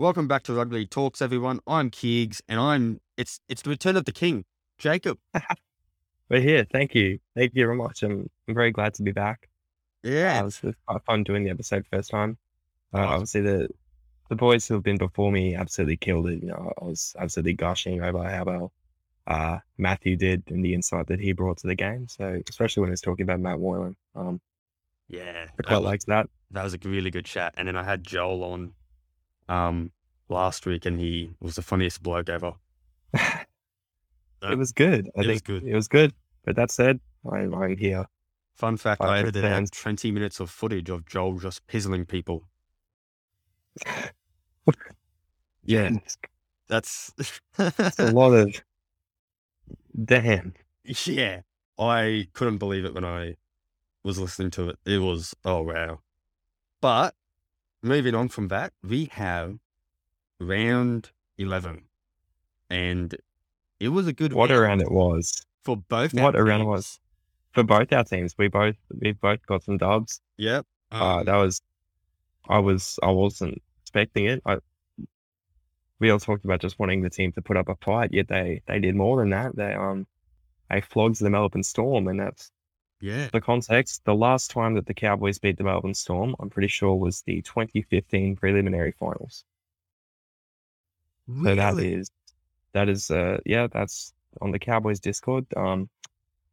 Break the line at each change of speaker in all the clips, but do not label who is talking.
Welcome back to Rugby Talks, everyone. I'm Keegs, and I'm it's it's the return of the king, Jacob.
We're here. Thank you. Thank you very much. I'm, I'm very glad to be back.
Yeah,
Uh, it, was, quite fun doing the episode first time. Uh,
Awesome.
obviously, the the boys who have been before me absolutely killed it. You know, I was absolutely gushing over how well uh, Matthew did and the insight that he brought to the game. So, especially when he was talking about Matt Moylan, um,
yeah.
I quite liked that.
that was a really good chat. And then I had Joel on um last week, and he was the funniest bloke ever.
it was good. I
it was good.
it was good. But that said, I'm, I'm here.
Fun fact: I edited out 20 minutes of footage of Joel just pizzling people. Yeah,
It's,
that's
a lot of damn.
yeah. I couldn't believe it when I was listening to it. It was oh wow. But moving on from that, we have round eleven, and it was a good
What a
round
round it was.
for both.
What a round it was. For both our teams, we both we both got some dubs.
Yep.
Uh,
Um,
that was, I was, I wasn't expecting it. I, we all talked about just wanting the team to put up a fight, yet they they did more than that. They um, they flogged the Melbourne Storm, and that's
yeah.
the context. The last time that the Cowboys beat the Melbourne Storm, I'm pretty sure, was the 2015 preliminary finals. So that
Really?
is, that is, uh, yeah, that's on the Cowboys Discord. Um,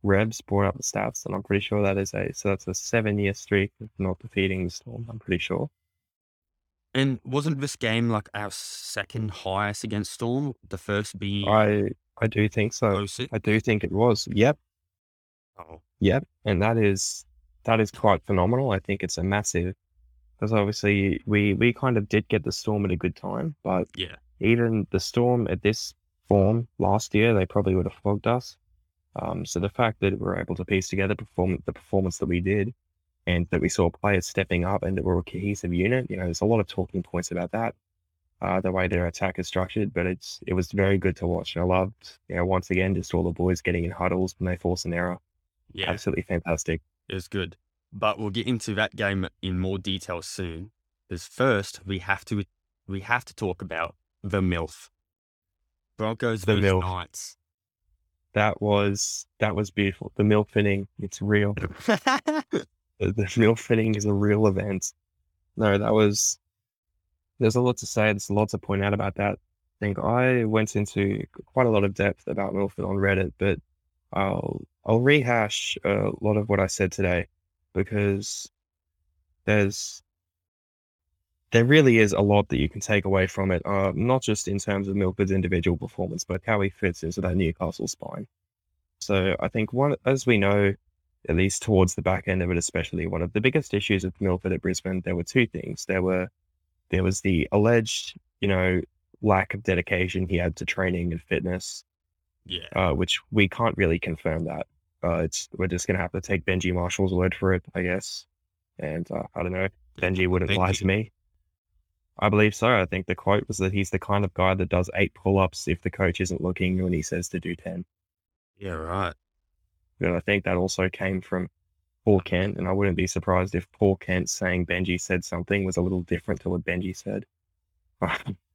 Rebs brought up the stats, and I'm pretty sure that is a so that's a seven year streak of not defeating the Storm. I'm pretty sure.
And wasn't this game like our second highest against Storm? The first being
I I do think so.
06?
I do think it was. Yep,
Oh,
yep, and that is that is quite phenomenal. I think it's a massive because obviously we we kind of did get the Storm at a good time, but
yeah.
even the Storm at this form last year, they probably would have flogged us. Um, so the fact that we're able to piece together perform the performance that we did, and that we saw players stepping up and that we're a cohesive unit, you know, there's a lot of talking points about that, uh, the way their attack is structured. But it's it was very good to watch. I loved, you know, once again just all the boys getting in huddles when they force an error.
Yeah.
Absolutely fantastic.
It was good. But we'll get into that game in more detail soon. Because first we have to we have to talk about the MILF. Broncos
The
versus
MILF.
Knights.
That was that was beautiful. The milk fitting, it's real. the, the milk fitting is a real event. No, that was. There's a lot to say. There's a lot to point out about that. I think I went into quite a lot of depth about Milford on Reddit, but I'll I'll rehash a lot of what I said today because there's there really is a lot that you can take away from it. Uh, not just in terms of Milford's individual performance, but how he fits into that Newcastle spine. So I think one, as we know, at least towards the back end of it, especially one of the biggest issues with Milford at Brisbane, there were two things. There were there was the alleged, you know, lack of dedication he had to training and fitness,
yeah.
uh, which we can't really confirm that. Uh, it's we're just gonna have to take Benji Marshall's word for it, I guess. And uh, I don't know, Benji wouldn't lie to me. I believe so. I think the quote was that he's the kind of guy that does eight pull-ups if the coach isn't looking when he says to do ten.
Yeah, right.
And I think that also came from Paul Kent, and I wouldn't be surprised if Paul Kent saying Benji said something was a little different to what Benji said.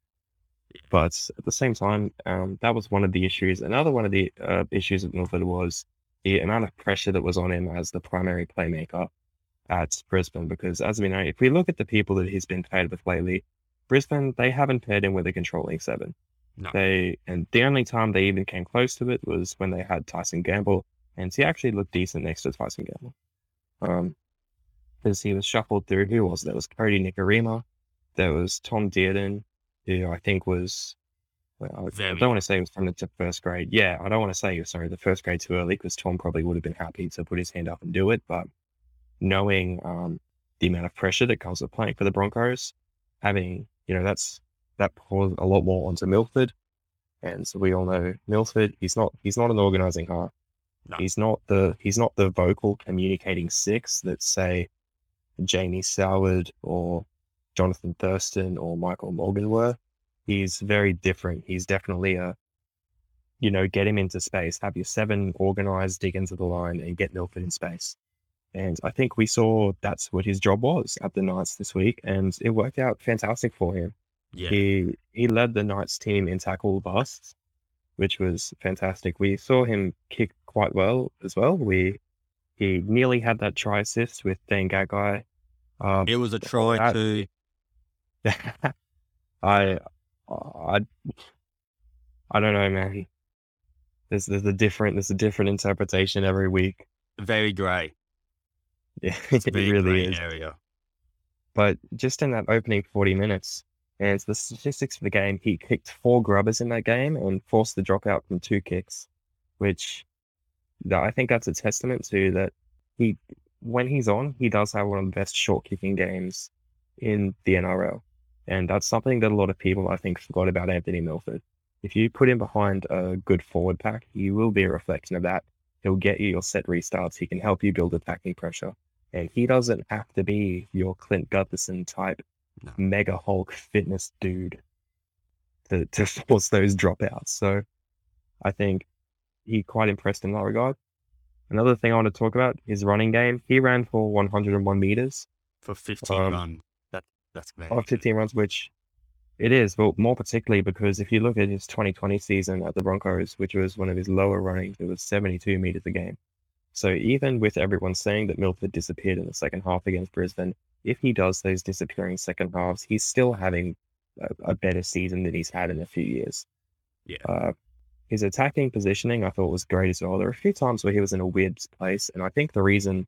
but at the same time, um, that was one of the issues. Another one of the uh, issues at Milford was the amount of pressure that was on him as the primary playmaker at Brisbane. Because as we know, if we look at the people that he's been paired with lately, Brisbane they haven't paired him with a controlling seven.
No.
They and the only time they even came close to it was when they had Tyson Gamble, and he actually looked decent next to Tyson Gamble. Um, because he was shuffled through. Who was there? Was Kodi Nikorima? There was Tom Dearden, who I think was. Well, I, I don't want to say he was from the first grade. Yeah, I don't want to say sorry the first grade too early because Tom probably would have been happy to put his hand up and do it. But knowing um, the amount of pressure that comes with playing for the Broncos, having you know that's that pours a lot more onto Milford, and so we all know Milford. He's not he's not an organising heart.
No.
He's not the he's not the vocal communicating six that say Jamie Soward or Jonathan Thurston or Michael Morgan were. He's very different. He's definitely a you know, get him into space, have your seven organized, dig into the line and get Milford in space. And I think we saw that's what his job was at the Knights this week, and it worked out fantastic for him.
Yeah.
He he led the Knights team in tackle busts, which was fantastic. We saw him kick quite well as well. We he nearly had that try assist with Dane Gagai. Um,
It was a try
that-
too.
I I I don't know, man. There's there's a different there's a different interpretation every week.
Very grey.
Yeah, it
Very
really is.
area.
But just in that opening 40 minutes, and the statistics for the game, he kicked four grubbers in that game and forced the dropout from two kicks, which I think that's a testament to that he, when he's on, he does have one of the best short kicking games in the NRL. And that's something that a lot of people, I think, forgot about Anthony Milford. If you put him behind a good forward pack, he will be a reflection of that. He'll get you your set restarts. He can help you build attacking pressure. And he doesn't have to be your Clint Gutherson type
No.
mega Hulk fitness dude to, to force those dropouts. So I think he quite impressed in that regard. Another thing I want to talk about is running game. He ran for 101 meters
For 15
Um,
run. That, that's great.
of 15 runs, which it is, but more particularly because if you look at his 2020 season at the Broncos, which was one of his lower runnings, it was 72 meters a game. So even with everyone saying that Milford disappeared in the second half against Brisbane, if he does those disappearing second halves, he's still having a, a better season than he's had in a few years.
Yeah.
Uh, his attacking positioning I thought was great as well. There were a few times where he was in a weird place, and I think the reason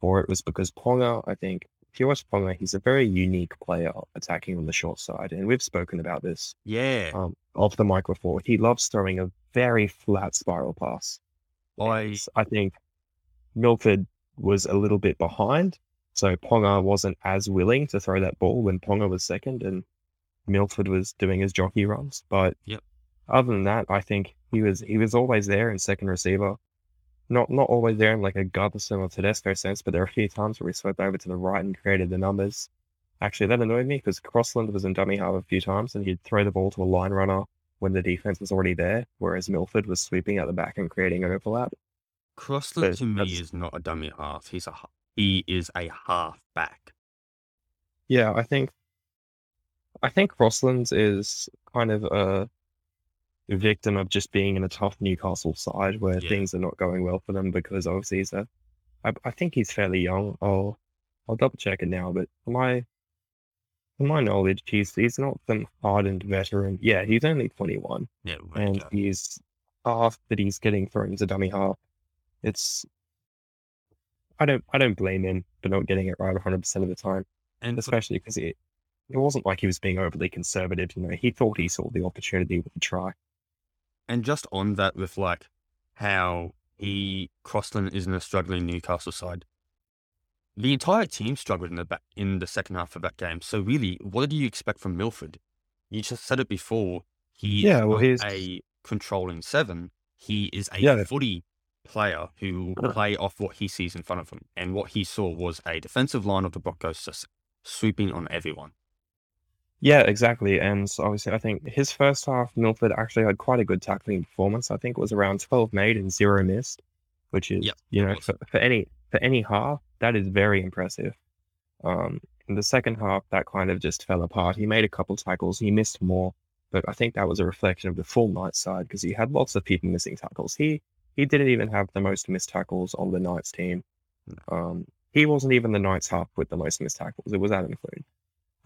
for it was because Ponga, I think, if you watch Ponga, he's a very unique player attacking on the short side, and we've spoken about this
Yeah.
um, off the mic before. He loves throwing a very flat spiral pass.
I,
And I think Milford was a little bit behind, so Ponga wasn't as willing to throw that ball when Ponga was second, and Milford was doing his jockey runs. But
Yep.
other than that, I think he was he was always there in second receiver. Not not always there in like a Gutherson or Tedesco sense, but there are a few times where he swept over to the right and created the numbers. Actually, that annoyed me because Crossland was in dummy half a few times, and he'd throw the ball to a line runner when the defense was already there, whereas Milford was sweeping out the back and creating an overlap.
Crossland
but
to me
that's-
is not a dummy half. He's a he is a half back.
Yeah, I think I think Crosslands is kind of a victim of just being in a tough Newcastle side where
Yeah.
things are not going well for them because obviously he's a I, I think he's fairly young. I'll I'll double check it now, but my from my knowledge, he's he's not some hardened veteran. Yeah, he's only twenty one
Yeah, very
and he's half that he's getting thrown as a dummy half. It's I don't I don't blame him for not getting it right 100 percent of the time
and
especially because it it wasn't like he was being overly conservative. You know, he thought he saw the opportunity with the try.
And just on that, with like how he Crossland isn't a struggling Newcastle side. The entire team struggled in the back in the second half of that game. So really, what do you expect from Milford? You just said it before. He
Yeah, well, he's-
a controlling seven. He is a
Yeah.
footy player who will play off what he sees in front of him. And what he saw was a defensive line of the Broncos just sweeping on everyone.
Yeah, exactly. And so obviously, I think his first half, Milford actually had quite a good tackling performance. I think it was around 12 made and zero missed, which is,
Yep,
you know, for, for any for any half, that is very impressive. Um, in the second half, that kind of just fell apart. He made a couple tackles, he missed more, but I think that was a reflection of the full Knight side because he had lots of people missing tackles. He he didn't even have the most missed tackles on the Knights team. Um, he wasn't even the Knights half with the most missed tackles. It was Adam Clune.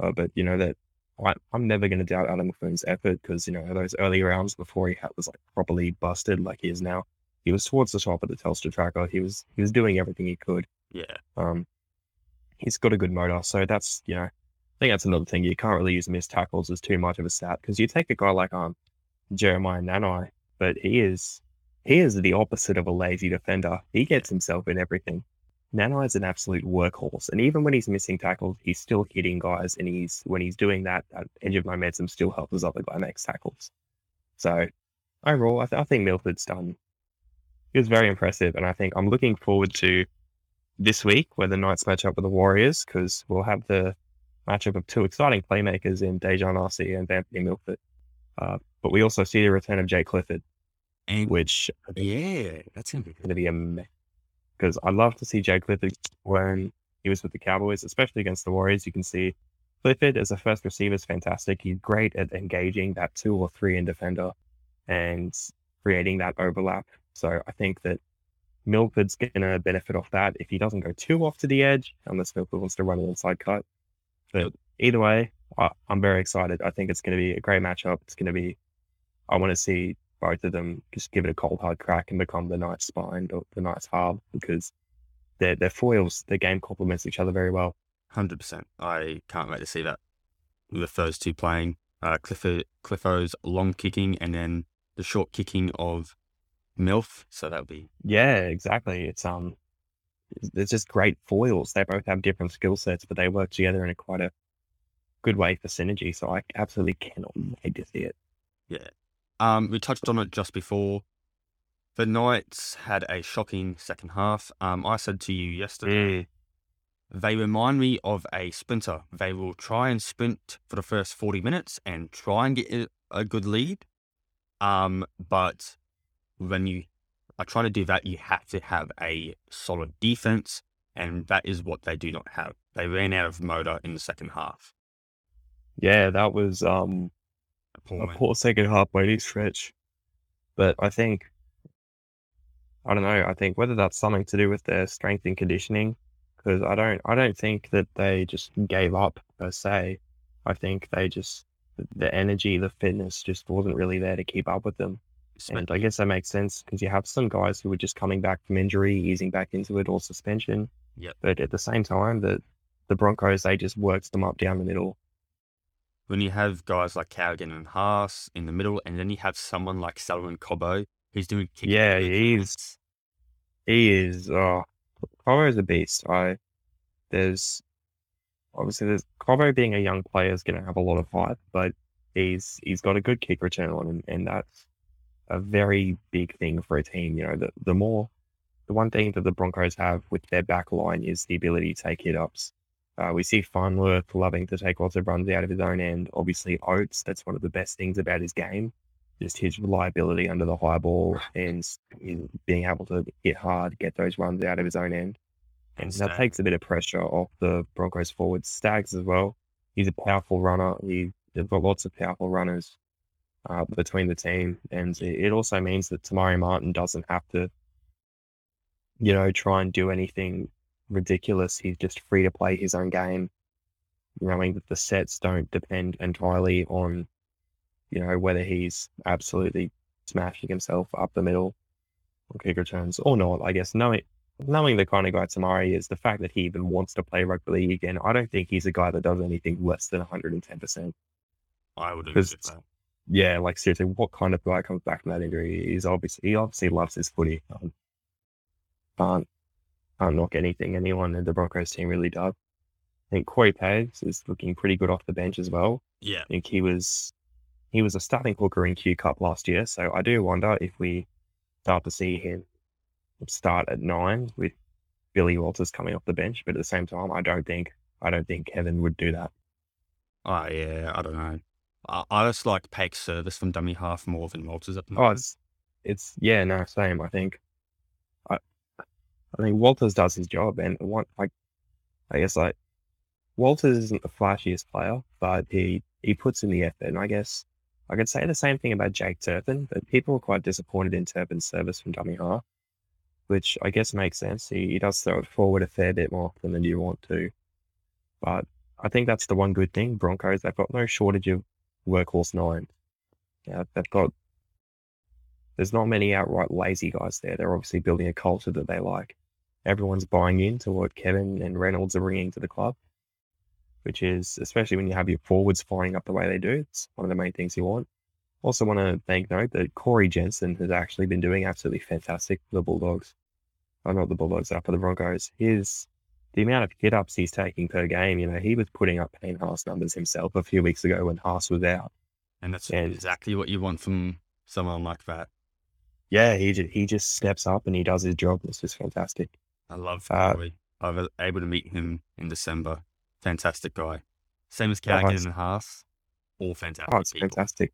Uh, but you know that I, I'm never going to doubt Adam Clune's effort because you know those early rounds before he had, was like properly busted like he is now. He was towards the top of the Telstra tracker. He was he was doing everything he could.
Yeah.
Um, he's got a good motor, so that's you know, I think that's another thing. You can't really use missed tackles as too much of a stat because you take a guy like um Jeremiah Nanai, but he is he is the opposite of a lazy defender. He gets himself in everything. Nanai is an absolute workhorse, and even when he's missing tackles, he's still hitting guys, and he's when he's doing that, that edge of momentum still helps his other guy make tackles. So overall, I, th- I think Milford's done. He was very impressive, and I think I'm looking forward to this week where the Knights match up with the Warriors because we'll have the matchup of two exciting playmakers in Dejan Arce and Anthony Milford. Uh, but we also see the return of Jake Clifford,
And
which
yeah, that's gonna be
to be a because I'd love to see Jake Clifford when he was with the Cowboys, especially against the Warriors. You can see Clifford as a first receiver is fantastic. He's great at engaging that two or three in defender and creating that overlap. So I think that Milford's going to benefit off that if he doesn't go too off to the edge, unless Milford wants to run an inside cut. But either way, I, am very excited. I think it's going to be a great matchup. It's going to be, I want to see both of them just give it a cold hard crack and become the nice spine or the nice half because they're, they're foils. Their game complements each other very well.
100%. I can't wait to see that with those two playing. Uh, Clifford, Cliffo's long kicking and then the short kicking of MILF. So that'll be.
Yeah, exactly. It's, um, it's just great foils. They both have different skill sets, but they work together in a quite a good way for synergy. So I absolutely cannot wait to see it.
Yeah. Um, we touched on it just before. The Knights had a shocking second half. Um, I said to you yesterday, mm. they remind me of a sprinter. They will try and sprint for the first 40 minutes and try and get a good lead. Um, but when you are trying to do that, you have to have a solid defense, and that is what they do not have. They ran out of motor in the second half.
Yeah, that was um, a poor, a poor second half by any stretch. But I think I don't know. I think whether that's something to do with their strength and conditioning, because I don't, I don't think that they just gave up per se. I think they just the energy, the fitness just wasn't really there to keep up with them. And I guess that makes sense because you have some guys who were just coming back from injury, easing back into it or suspension.
Yep.
But at the same time, that the Broncos they just worked them up down the middle.
When you have guys like Carrigan and Haas in the middle, and then you have someone like Solomon Cobbo He's doing kick.
yeah, he is. he is. Oh, is a beast. I there's obviously there's Cobbo being a young player is going to have a lot of hype, but he's he's got a good kick return on him, and that's a very big thing for a team. You know, the the more the one thing that the Broncos have with their back line is the ability to take hit ups. Uh, we see Farnworth loving to take lots of runs out of his own end. Obviously, Oates, that's one of the best things about his game just his reliability under the high ball and being able to hit hard, get those runs out of his own end. And, and that takes a bit of pressure off the Broncos forwards. Staggs as well. He's a powerful runner. He, they've got lots of powerful runners uh, between the team. And it also means that Te Maire Martin doesn't have to, you know, try and do anything ridiculous. He's just free to play his own game, knowing that the sets don't depend entirely on you know, whether he's absolutely smashing himself up the middle on kick returns or not. I guess knowing knowing the kind of guy Te Maire is, the fact that he even wants to play rugby league again, I don't think he's a guy that does anything less than 110%.
I would agree
Yeah, like seriously, what kind of guy comes back from that injury? He's obviously he obviously loves his footy. Um, can't can't knock anything anyone in the Broncos team really does. I think Corey Pags is looking pretty good off the bench as well.
Yeah,
I think he was he was a starting hooker in Q Cup last year, so I do wonder if we start to see him start at nine with Billy Walters coming off the bench. But at the same time, I don't think I don't think Kevin would do that.
Oh yeah, I don't know. I, I just like Pake's service from dummy half more than Walters at the oh, moment.
Oh, it's, it's yeah, no, same. I think. I think Walters does his job, and one like I guess like Walters isn't the flashiest player, but he he puts in the effort, and I guess I could say the same thing about Jake Turpin, but people were quite disappointed in Turpin's service from dummy half, which I guess makes sense. He, he does throw it forward a fair bit more often than you want to. But I think that's the one good thing. Broncos, they've got no shortage of workhorse nine. Yeah, they've got, there's not many outright lazy guys there. They're obviously building a culture that they like. Everyone's buying into what Kevin and Reynolds are bringing to the club which is especially when you have your forwards firing up the way they do. It's one of the main things you want. Also, want to thank note that Corey Jensen has actually been doing absolutely fantastic for the Bulldogs. I'm not the Bulldogs, up for the Broncos. His the amount of hit ups he's taking per game, you know, he was putting up Payne Haas numbers himself a few weeks ago when Haas was out.
And that's and, exactly what you want from someone like that.
Yeah, he just, he just steps up and he does his job. It's just fantastic.
I love uh. I was able to meet him in December Fantastic guy. Same as oh, and Haas. All fantastic.
Oh, it's people. fantastic.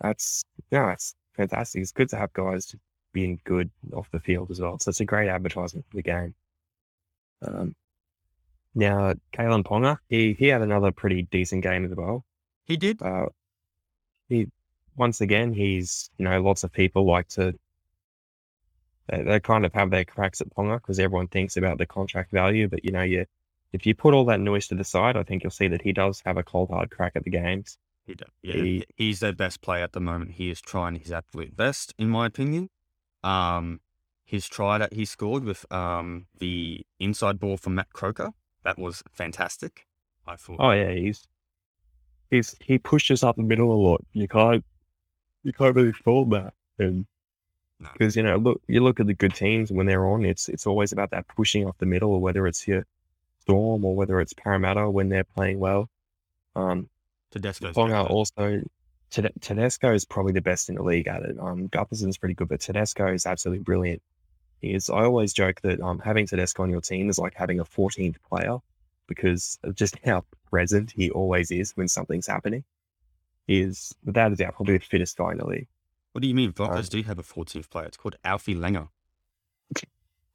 That's yeah, that's fantastic. It's good to have guys being good off the field as well. So it's a great advertisement for the game. Um, Now, Kalyn Ponga, he, he had another pretty decent game as well.
He did.
Uh, he once again, he's you know lots of people like to they, they kind of have their cracks at Ponga because everyone thinks about the contract value, but you know you if you put all that noise to the side, I think you'll see that he does have a cold hard crack at the games.
He does. Yeah,
He-
he's their best player at the moment. He is trying his absolute best, in my opinion. Um, he's tried it. He scored with um the inside ball from Matt Croker. That was fantastic. I thought.
Oh yeah, he's he's he pushes up the middle a lot. You can't you can't really fault that. And. Because you know, look you look at the good teams when they're on, it's it's always about that pushing off the middle, or whether it's your Storm or whether it's Parramatta when they're playing well. Um,
Tedesco's
Ponga also Tede- Tedesco is probably the best in the league at it. Um, Gutherson's pretty good, but Tedesco is absolutely brilliant. He is. I always joke that um, having Tedesco on your team is like having a 14th player because of just how present he always is when something's happening. He is, without a doubt, probably the fittest guy in the league.
What do you mean? Broncos
Uh,
do have a 14th player. It's called Alfie Langer.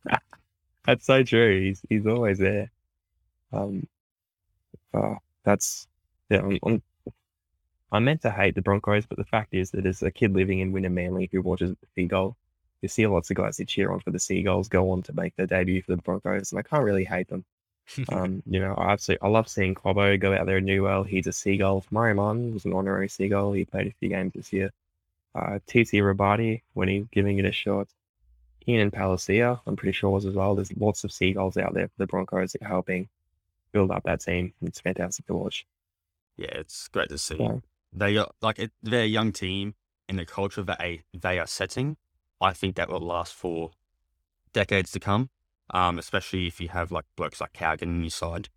That's so true. He's he's always there. Um, uh, that's yeah. I'm, I'm, I meant to hate the Broncos, but the fact is that as a kid living in Wynnum Manly who watches the Seagull, you see lots of guys that cheer on for the Seagulls go on to make their debut for the Broncos, and I can't really hate them. Um, you know, I absolutely I love seeing Cobbo go out there and do well. He's a Seagull. Murray Martin was an honorary Seagull. He played a few games this year. Uh, TC Robati when he's giving it a shot. Ian Palacia, I'm pretty sure was as well. There's lots of Seagulls out there for the Broncos helping build up that team. It's fantastic to watch.
yeah, it's great to see.
So,
They are like it, they're a young team, and the culture that they, they are setting, I think that will last for decades to come. Um, especially if you have like blokes like Cowgan on your side.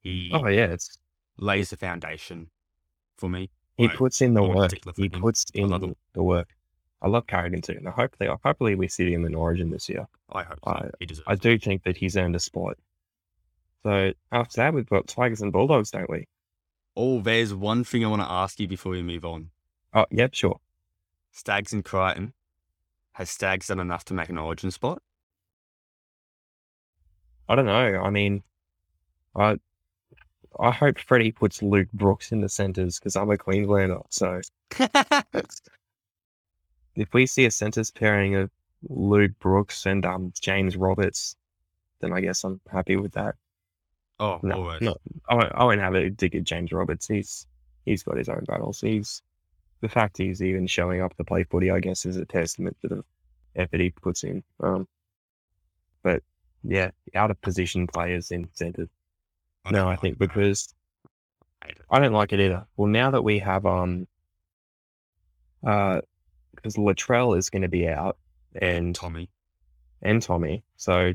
He
oh yeah, it's
lays the foundation for me.
He
Right.
puts in the work. He puts in
love
the work. I love Carrigan too, and hopefully, hopefully we see him in Origin this year.
I hope so.
I-
he deserves.
I do think that he's earned a spot. So after that, we've got Tigers and Bulldogs, don't we?
Oh, there's one thing I want to ask you before we move on.
Oh, yep, sure.
Staggs and Crichton. Has Staggs done enough to make an origin spot?
I don't know. I mean, I I hope Freddie puts Luke Brooks in the centres because I'm a Queenslander. So if we see a centres pairing of Luke Brooks and um James Roberts, then I guess I'm happy with that.
oh,
No,
always.
no, I won't, I won't have a dig at James Roberts. He's he's got his own battles. He's the fact he's even showing up to play footy, I guess, is a testament to the effort he puts in. Um, but yeah, out of position players in centres.
Don't
No, I think because
I it.
I don't like it either. Well, now that we have um, uh, because Latrell is going to be out and
Tommy.
and Tommy, so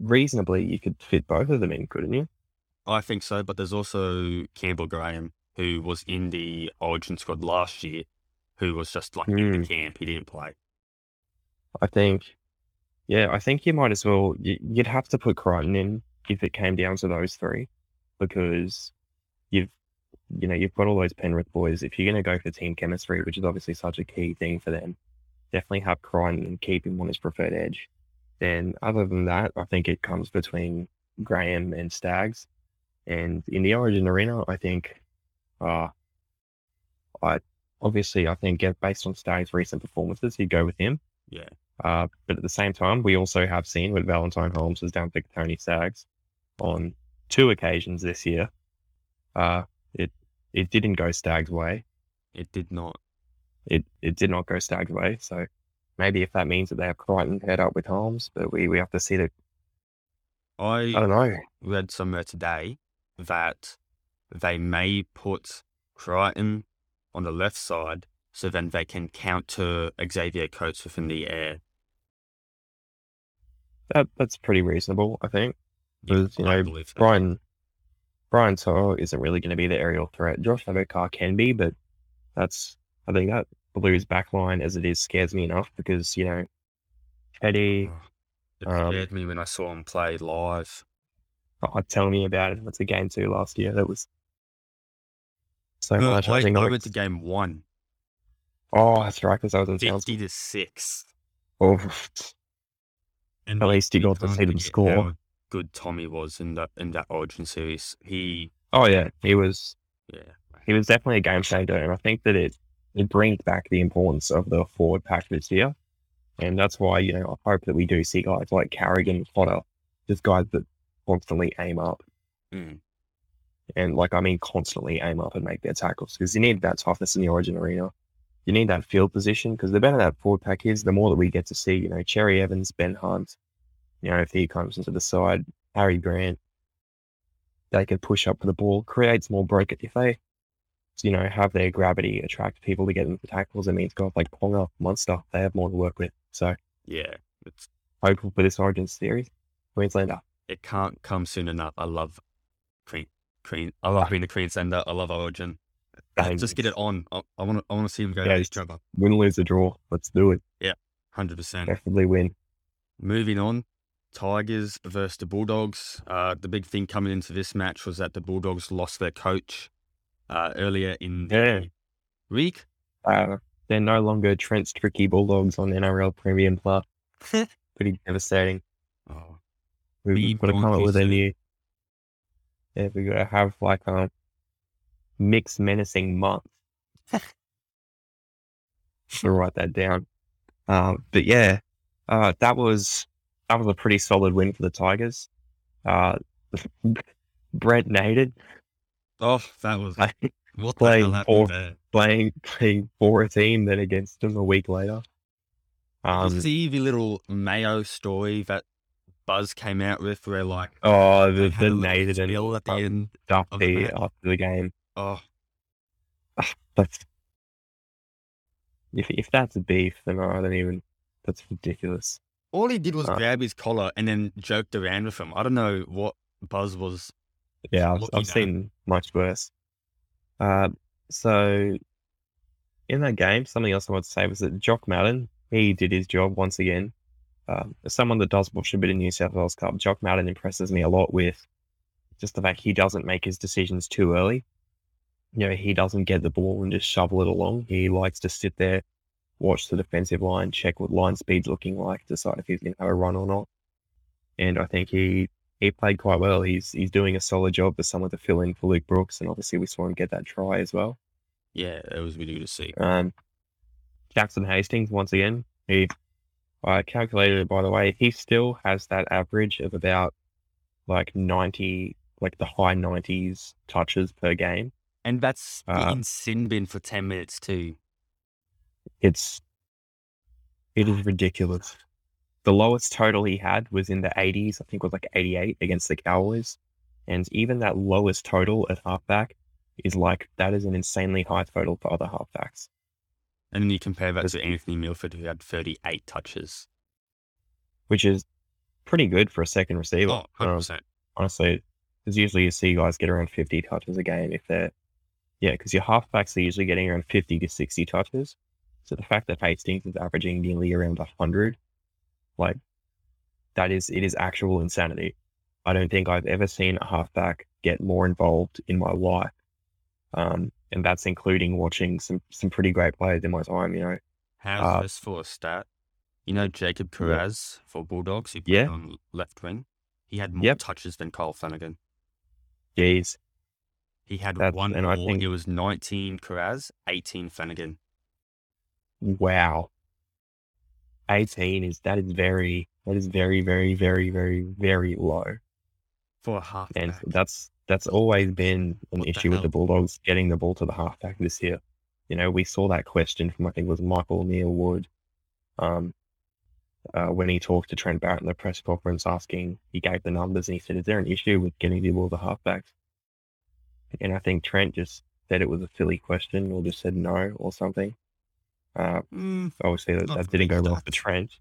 reasonably you could fit both of them in, couldn't you?
I think so, but there's also Campbell Graham, who was in the Origin squad last year, who was just like in
Hmm.
the camp. He didn't play.
I think, yeah, I think you might as well. you- You'd have to put Crichton in if it came down to those three, because you've, you know, you've got all those Penrith boys. If you're going to go for team chemistry, which is obviously such a key thing for them, definitely have Crichton and keep him on his preferred edge. Then, other than that, I think it comes between Graham and Staggs. And in the Origin arena, I think, uh, I obviously I think based on Staggs' recent performances, you go with him.
Yeah.
Uh, but at the same time, we also have seen what Valentine Holmes has done for Tony Staggs on two occasions this year. Uh, it it didn't go Staggs' way.
It did not.
It it did not go Staggs' way. So maybe if that means that they have Crichton paired up with Holmes, but we, we have to see that.
I
I don't know.
read somewhere today that they may put Crichton on the left side so then they can counter Xavier Coates within the air.
That that's pretty reasonable, I think.
Yeah,
you know. Brian Brian To'o isn't really going to be the aerial threat. Josh Addo-Carr can be, but that's I think that Blues backline as it is scares me enough because you know Teddy.
Oh, It
um,
scared me when I saw him play live.
Oh, tell me about it. What's the game two last year? That was so
No,
much.
I,
I think
I went to game one,
Oh, that's right, because I was in.
50 to 6.
Oh,
And
At least you got to see them score.
Good Tommy was in that in that Origin series. He,
Oh yeah, he was
yeah,
he was definitely a game changer, and I think that it it brings back the importance of the forward pack this year, and that's why you know I hope that we do see guys like Carrigan, Potter, just guys that constantly aim up,
Mm.
and like I mean constantly aim up and make their tackles because you need that toughness in the Origin arena. You need that field position because the better that forward pack is, the more that we get to see. You know, Cherry Evans, Ben Hunt, you know, if he comes into the side, Harry Grant, they can push up for the ball, creates more broke if they you know, have their gravity attract people to get into tackles. I mean, It means guys like Ponga, Munster, they have more to work with. So
yeah. It's
hopeful for this Origin series. Queenslander.
it can't come soon enough. I love Queen, Queen. I love ah. being a Queenslander. I love Origin. Just get it on. I want to. I want to see them go
Yeah, it's-
each other.
Win, lose, or draw. Let's do it.
Yeah, Hundred percent.
Definitely win.
Moving on, Tigers versus the Bulldogs. Uh, the big thing coming into this match was that the Bulldogs lost their coach uh, earlier in the
Yeah.
week.
Uh, they're no longer Trent's tricky Bulldogs on the NRL Premium Plus. Pretty devastating.
Oh,
We've got to come up with a new. Yeah, we got to have like a mixed menacing month. to write that down. Um, but yeah, uh, that was that was a pretty solid win for the Tigers. Uh, Brent Naden
oh, that was
playing
what the
playing for-
there?
playing playing for a team then against them a week later. Um,
see the little Mayo story that Buzz came out with, where like
oh, the, the Naden
spiel at the end.
stuff
of the
the- after the game.
Oh,
That's if if that's a beef, then I don't even. That's ridiculous.
All he did was
Uh.
grab his collar and then joked around with him. I don't know what Buzz was.
Yeah, I've, I've seen much worse. Uh, so in that game, something else I want to say was that Jock Madden he did his job once again. Um, as someone that does watch a bit of New South Wales Cup, Jock Madden impresses me a lot with just the fact he doesn't make his decisions too early. You know, he doesn't get the ball and just shovel it along. He likes to sit there, watch the defensive line, check what line speed's looking like, decide if he's going to have a run or not. And I think he he played quite well. He's he's doing a solid job as someone to fill in for Luke Brooks, and obviously we saw him get that try as well.
Yeah, it was really good to see.
Um, Jackson Hastings once again. He I calculated it by the way. He still has that average of about like ninety, like the high nineties touches per game.
And that's
Uh,
in sin bin for ten minutes too.
It's it is ridiculous. The lowest total he had was in the 80s. I think it was like 88 against the Cowboys. And even that lowest total at halfback is like that is an insanely high total for other halfbacks.
And then you compare that to Anthony Milford, who had 38 touches.
which is pretty good for a second receiver.
Oh, 100%.
Um, honestly, because usually you see guys get around 50 touches a game if they're, yeah, because your halfbacks are usually getting around 50 to 60 touches. So the fact that Hastings is averaging nearly around 100, like, that is, it is actual insanity. I don't think I've ever seen a halfback get more involved in my life. Um, and that's including watching some, some pretty great players in my time, you know.
How's
Uh,
this for a stat? You know Jacob
Yeah.
For Bulldogs, who played
Yeah.
on left wing? He had more
Yep.
touches than Kyle Flanagan.
Geez.
He had
That's-
one
and I
more.
think-
It was 19 Carraz, 18 Flanagan.
Wow. 18 is that is very that is very very very very very low.
For a half
And that's that's always been an
What the
issue with the? Bulldogs getting the ball to the halfback this year. You know, we saw that question from I think it was Michael Neil Wood. Um uh, when he talked to Trent Barrett in the press conference asking, he gave the numbers and he said, Is there an issue with getting the ball to the halfbacks? And I think Trent just said it was a silly question or just said no or something. Uh,
Mm,
obviously that,
Not
that
for
didn't go well
that.
for Trent.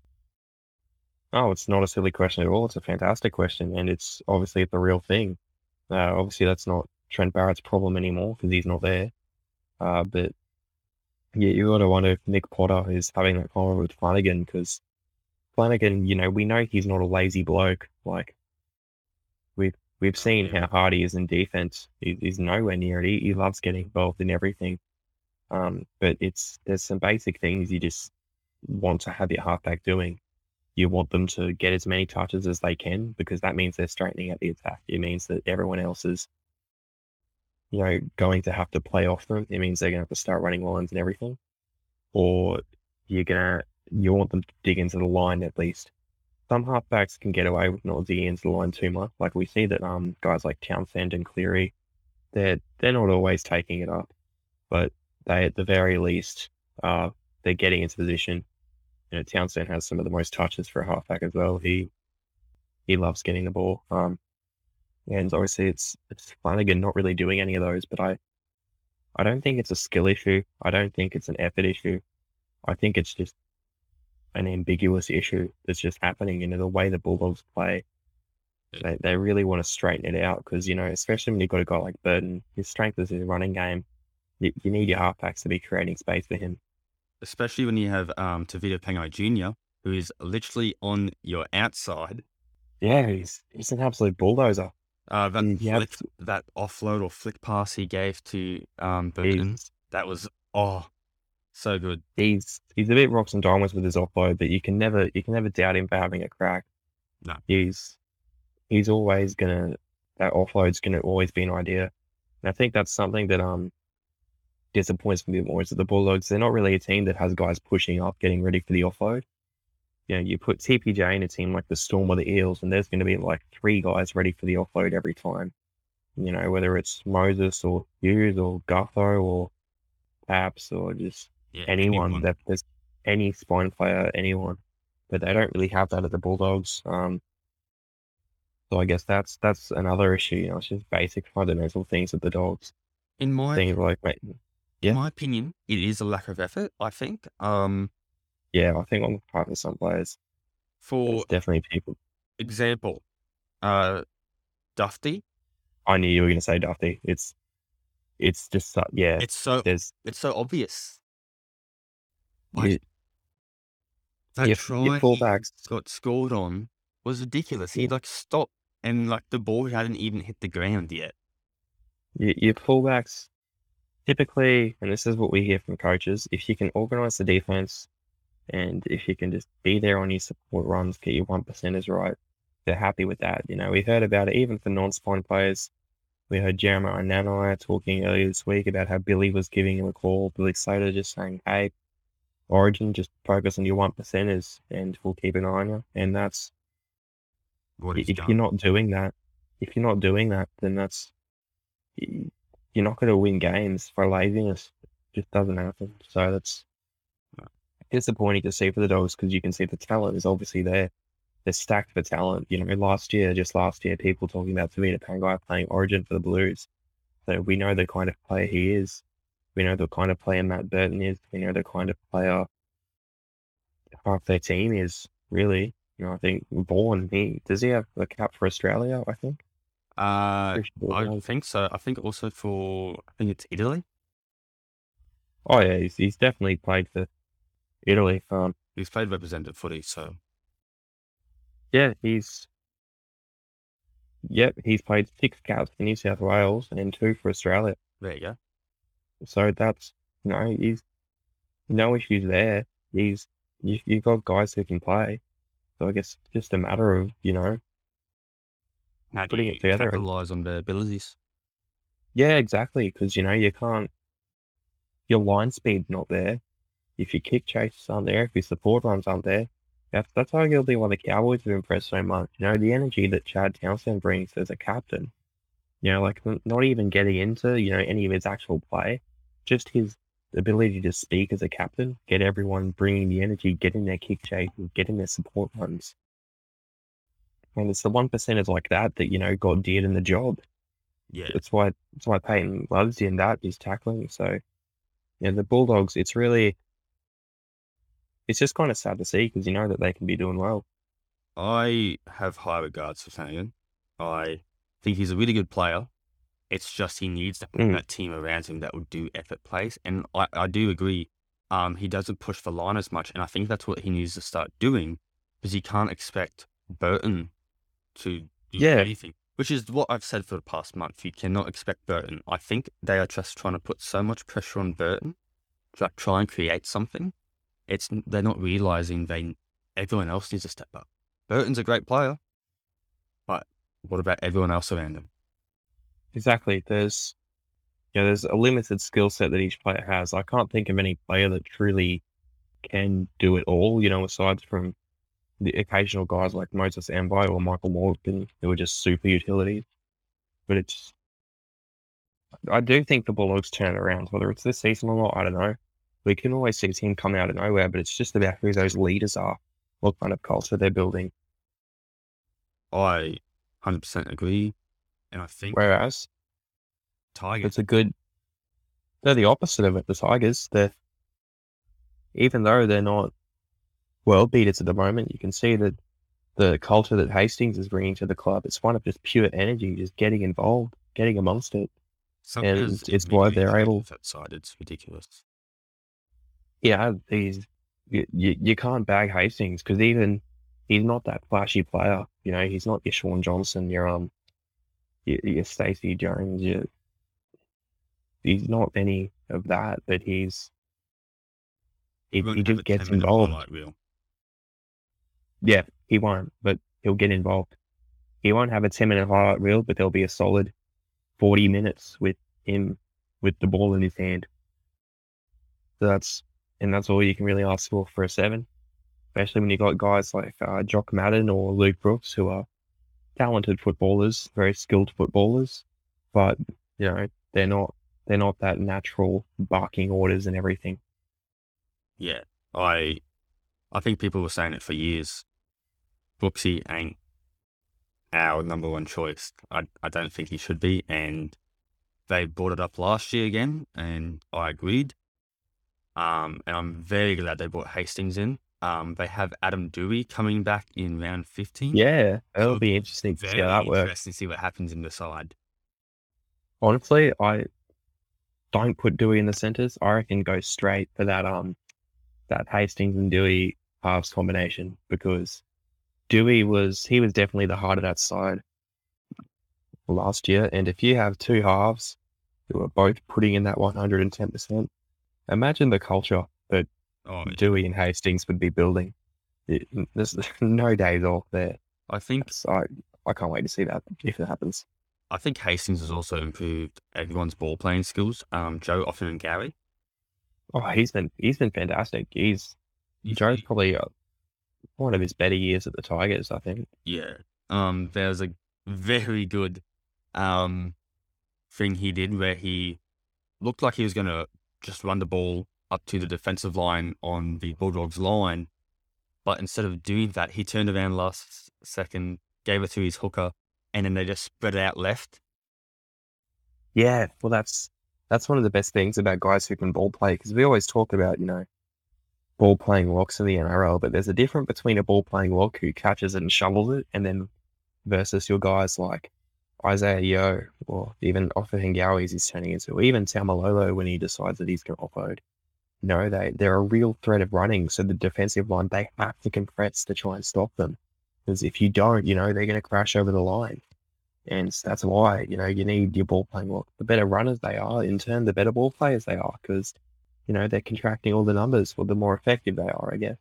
Oh, it's not a silly question at all. It's a fantastic question, and it's obviously the real thing. Uh, obviously, that's not Trent Barrett's problem anymore because he's not there. Uh, but yeah, you got to wonder if Mick Potter is having that comment with Flanagan because Flanagan, you know, we know he's not a lazy bloke. Like we've we've seen how hard he is in defense. He, he's nowhere near it. He, he loves getting involved in everything. Um, but it's there's some basic things you just want to have your halfback doing. you want them to get as many touches as they can because that means they're straightening out the attack. It means that everyone else is, you know, going to have to play off them. It means they're going to have to start running lines and everything. Or you're to, you want them to dig into the line at least. Some halfbacks can get away with not digging into the line too much. Like we see that um guys like Townsend and Cleary, they're they're not always taking it up, but they at the very least uh they're getting into position you know, Townsend has some of the most touches for a halfback as well. He he loves getting the ball. Um, and obviously it's it's Flanagan not really doing any of those, but I I don't think it's a skill issue. I don't think it's an effort issue. I think it's just an ambiguous issue that's just happening. You know, the way the Bulldogs play, they, they really want to straighten it out because, you know, especially when you've got a guy like Burton, his strength is his running game. You, you need your halfbacks to be creating space for him
especially when you have um, Tevita Pangai Jr., who is literally on your outside.
Yeah, he's he's an absolute bulldozer.
Uh, that flick, that offload or flick pass he gave to um, Burton, that was oh so good.
He's he's a bit rocks and diamonds with his offload, but you can never you can never doubt him for having a crack.
No,
he's he's always gonna that offload's gonna always be an idea, and I think that's something that um disappoints me more is that the Bulldogs, they're not really a team that has guys pushing up, getting ready for the offload. You know, you put TPJ in a team like the Storm or the Eels, and there's going to be like three guys ready for the offload every time. You know, whether it's Moses or Hughes or Gutho or Paps or just yeah, anyone, anyone. that there's any spine player, anyone. But they don't really have that at the Bulldogs. Um, so I guess that's that's another issue. You know, it's just basic fundamental things of the dogs.
In my
things like
yeah. In my opinion, it is a lack of effort, I think. Um,
Yeah, I think on the part of some players,
for
definitely people.
example, uh, Dufty,
I knew you were going to say Dufty. It's, it's just, yeah,
it's so
there's,
it's so obvious. Like
you,
that
your,
try
your fullbacks,
got scored on was ridiculous. He like stopped and like the ball hadn't even hit the ground yet.
your, your fullbacks typically, and this is what we hear from coaches, if you can organize the defense and if you can just be there on your support runs, get your one percenters right, they're happy with that. You know, we heard about it even for non-spawn players. We heard Jeremiah Nanai talking earlier this week about how Billy was giving him a call. Billy Slater just saying, "Hey, Origin, just focus on your one percenters, and we'll keep an eye on you." And that's
what
if
done.
you're not doing that, if you're not doing that, then that's you're not going to win games for laziness. It just doesn't happen. So that's disappointing to see for the Dogs because you can see the talent is obviously there. They're stacked for talent. You know, last year, just last year, people talking about Tevita Pangai playing Origin for the Blues. So we know the kind of player he is. We know the kind of player Matt Burton is. We know the kind of player half their team is, really. You know, I think Vaughan, he does he have a cap for Australia, I think?
Uh, I think so. I think also for I think it's Italy.
Oh yeah, he's, he's definitely played for Italy. Um,
He's played representative footy, so
yeah, he's yep, he's played six caps for New South Wales and two for Australia.
there you go.
So that's you know he's no issues there. He's you, you've got guys who can play. So I guess it's just a matter of you know
how do
putting
you
it together.
capitalize on their abilities?
Yeah, exactly. Because you know you can't. Your line speed not there. If your kick chases aren't there, if your support runs aren't there, that's that's arguably why the Cowboys have impressed so much. You know the energy that Chad Townsend brings as a captain. You know, like not even getting into you know any of his actual play, just his ability to speak as a captain, get everyone bringing the energy, getting their kick chases, getting their support runs. And it's the one percenters like that that you know got dead in the job.
Yeah,
That's why that's why Payten loves you in that is tackling. So yeah, the Bulldogs. It's really it's just kind of sad to see because you know that they can be doing well.
I have high regards for Flanagan. I think he's a really good player. It's just he needs to put
Mm.
that team around him that will do effort plays, and I, I do agree. Um, he doesn't push for line as much, and I think that's what he needs to start doing because he can't expect Burton to do
Yeah.
anything, which is what I've said for the past month. You cannot expect Burton. I think they are just trying to put so much pressure on Burton to like, try and create something. It's they're not realizing they everyone else needs to step up. Burton's a great player, but what about everyone else around him?
Exactly. There's you know, there's a limited skill set that each player has. I can't think of any player that truly can do it all, you know, aside from the occasional guys like Moses Mbye or Michael Morgan who are just super utilities. But it's I do think the Bulldogs turn it around, whether it's this season or not, I don't know. We can always see a team come out of nowhere, but it's just about who those leaders are, what kind of culture they're building.
I 100% agree. And I think
Whereas
Tigers,
it's a good they're the opposite of it, the Tigers. They're even though they're not world beaters at the moment, you can see that the culture that Hastings is bringing to the club, it's one of just pure energy, just getting involved, getting amongst it.
something
and it's why they're able-
changed That side, it's ridiculous.
Yeah, these you, you, you can't bag Hastings because even he's not that flashy player. You know, he's not your Shaun Johnson, your um, your, your Stacey Jones. Your, he's not any of that, but he's he, he just gets involved.
reel.
Yeah, he won't, but he'll get involved. He won't have a 10 minute highlight reel, but there'll be a solid 40 minutes with him with the ball in his hand. So that's, and that's all you can really ask for for a seven, especially when you've got guys like uh, Jock Madden or Luke Brooks who are talented footballers, very skilled footballers, but you know, they're not, they're not that natural barking orders and everything.
Yeah, I I think people were saying it for years. Brooksy ain't our number one choice. I I don't think he should be, and they brought it up last year again, and I agreed. Um, and I'm very glad they brought Hastings in. Um, they have Adam Doueihi coming back in round 15.
Yeah,
It'll
be interesting to see how that works.
interesting to see what happens in the side.
honestly, I don't put Doueihi in the centers. I reckon go straight for that um that Hastings and Doueihi halves combination because Doueihi was he was definitely the heart of that side last year. And if you have two halves who are both putting in that one hundred and ten percent, imagine the culture that
Oh,
Doueihi and Hastings would be building. It, there's no days off there.
I think
So I, I can't wait to see that if it happens.
I think Hastings has also improved everyone's ball playing skills. Um, Joe Ofahengaue.
Oh, he's been he's been fantastic. He's Joe's probably uh, one of his better years at the Tigers, I think.
Yeah. Um, there was a very good um thing he did where he looked like he was gonna just run the ball up to the defensive line on the Bulldogs line, but instead of doing that, he turned around last second, gave it to his hooker, and then they just spread it out left.
Yeah, well, that's that's one of the best things about guys who can ball play because we always talk about you know ball playing locks in the NRL, but there's a difference between a ball playing lock who catches it and shovels it, and then versus your guys like Isaiah Yeo or even Ofahengaue he's turning into, even Tamalolo when he decides that he's going to offload. No, they they're a real threat of running, so the defensive line they have to compress to try and stop them. Because if you don't, you know, they're going to crash over the line. And that's why, you know, you need your ball playing lock. The better runners they are, in turn, the better ball players they are, because, you know, they're contracting all the numbers, well, the more effective they are, I guess.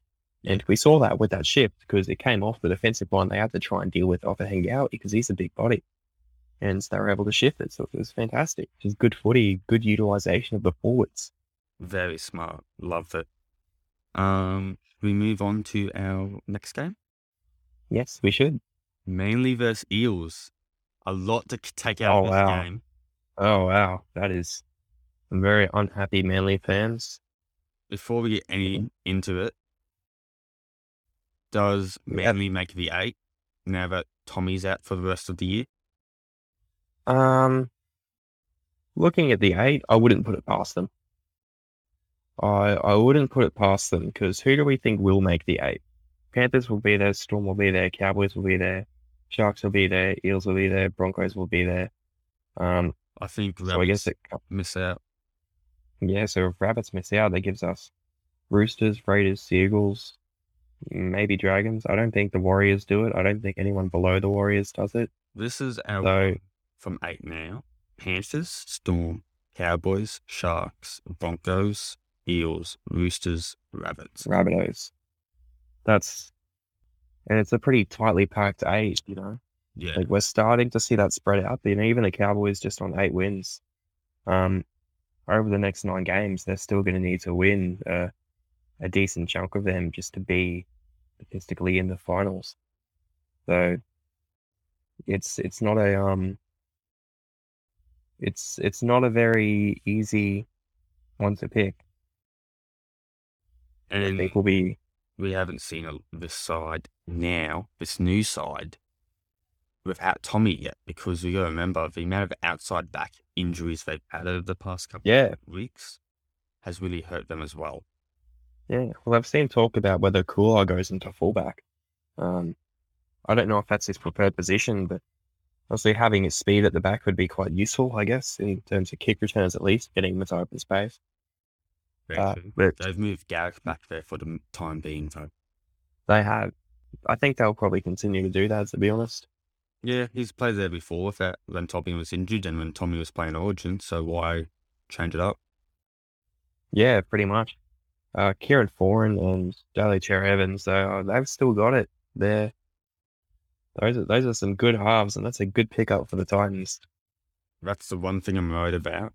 And we saw that with that shift because it came off the defensive line. They had to try and deal with Ofahengaue because he's a big body. And so they were able to shift it. So it was fantastic. Just good footy, good utilization of the forwards.
Very smart. Loved it. Um, we move on to our next game.
Yes, we should.
Manly versus Eels. A lot to take out
Oh,
of this
wow.
game.
Oh, wow. That is very unhappy Manly fans.
Before we get any into it, does. Manly make the eight now that Tommy's out for the rest of the year?
Um, looking at the eight, I wouldn't put it past them. I I wouldn't put it past them because who do we think will make the eight? Panthers will be there, Storm will be there, Cowboys will be there, Sharks will be there, Eels will be there, Broncos will be there. Um,
I think
so I guess it,
miss out.
Yeah. So if Rabbits miss out, that gives us Roosters, Raiders, Seagulls, maybe Dragons. I don't think the Warriors do it. I don't think anyone below the Warriors does it.
This is our
So-
from eight now. Panthers, Storm, Cowboys, Sharks, Broncos, Eels, Roosters, Rabbits.
Rabbitohs. That's and it's a pretty tightly packed eight. You know,
Yeah.
like we're starting to see that spread out. You know, even the Cowboys just on eight wins. Um, over the next nine games, they're still going to need to win uh, a decent chunk of them just to be statistically in the finals. So it's it's not a um it's it's not a very easy one to pick. I
and
think will be
we haven't seen a, this side now, this new side, without Tommy yet, because we got to remember the amount of outside back injuries they've had over the past couple
yeah
of weeks has really hurt them as well.
yeah. Well, I've seen talk about whether Koula goes into fullback. Um, I don't know if that's his preferred position, but obviously having his speed at the back would be quite useful, I guess, in terms of kick returns at least, getting him into open space. Uh, but
They've moved Garrick back there for the time being, though.
they have. I think they'll probably continue to do that, to be honest.
Yeah, he's played there before with that when Tommy was injured and when Tommy was playing Origin, so why change it up?
Yeah, pretty much. Uh, Kieran Foran and Daly Cherry-Evans, though, they've still got it. They're those are those are some good halves, and that's a good pickup for the Titans.
That's the one thing I'm worried about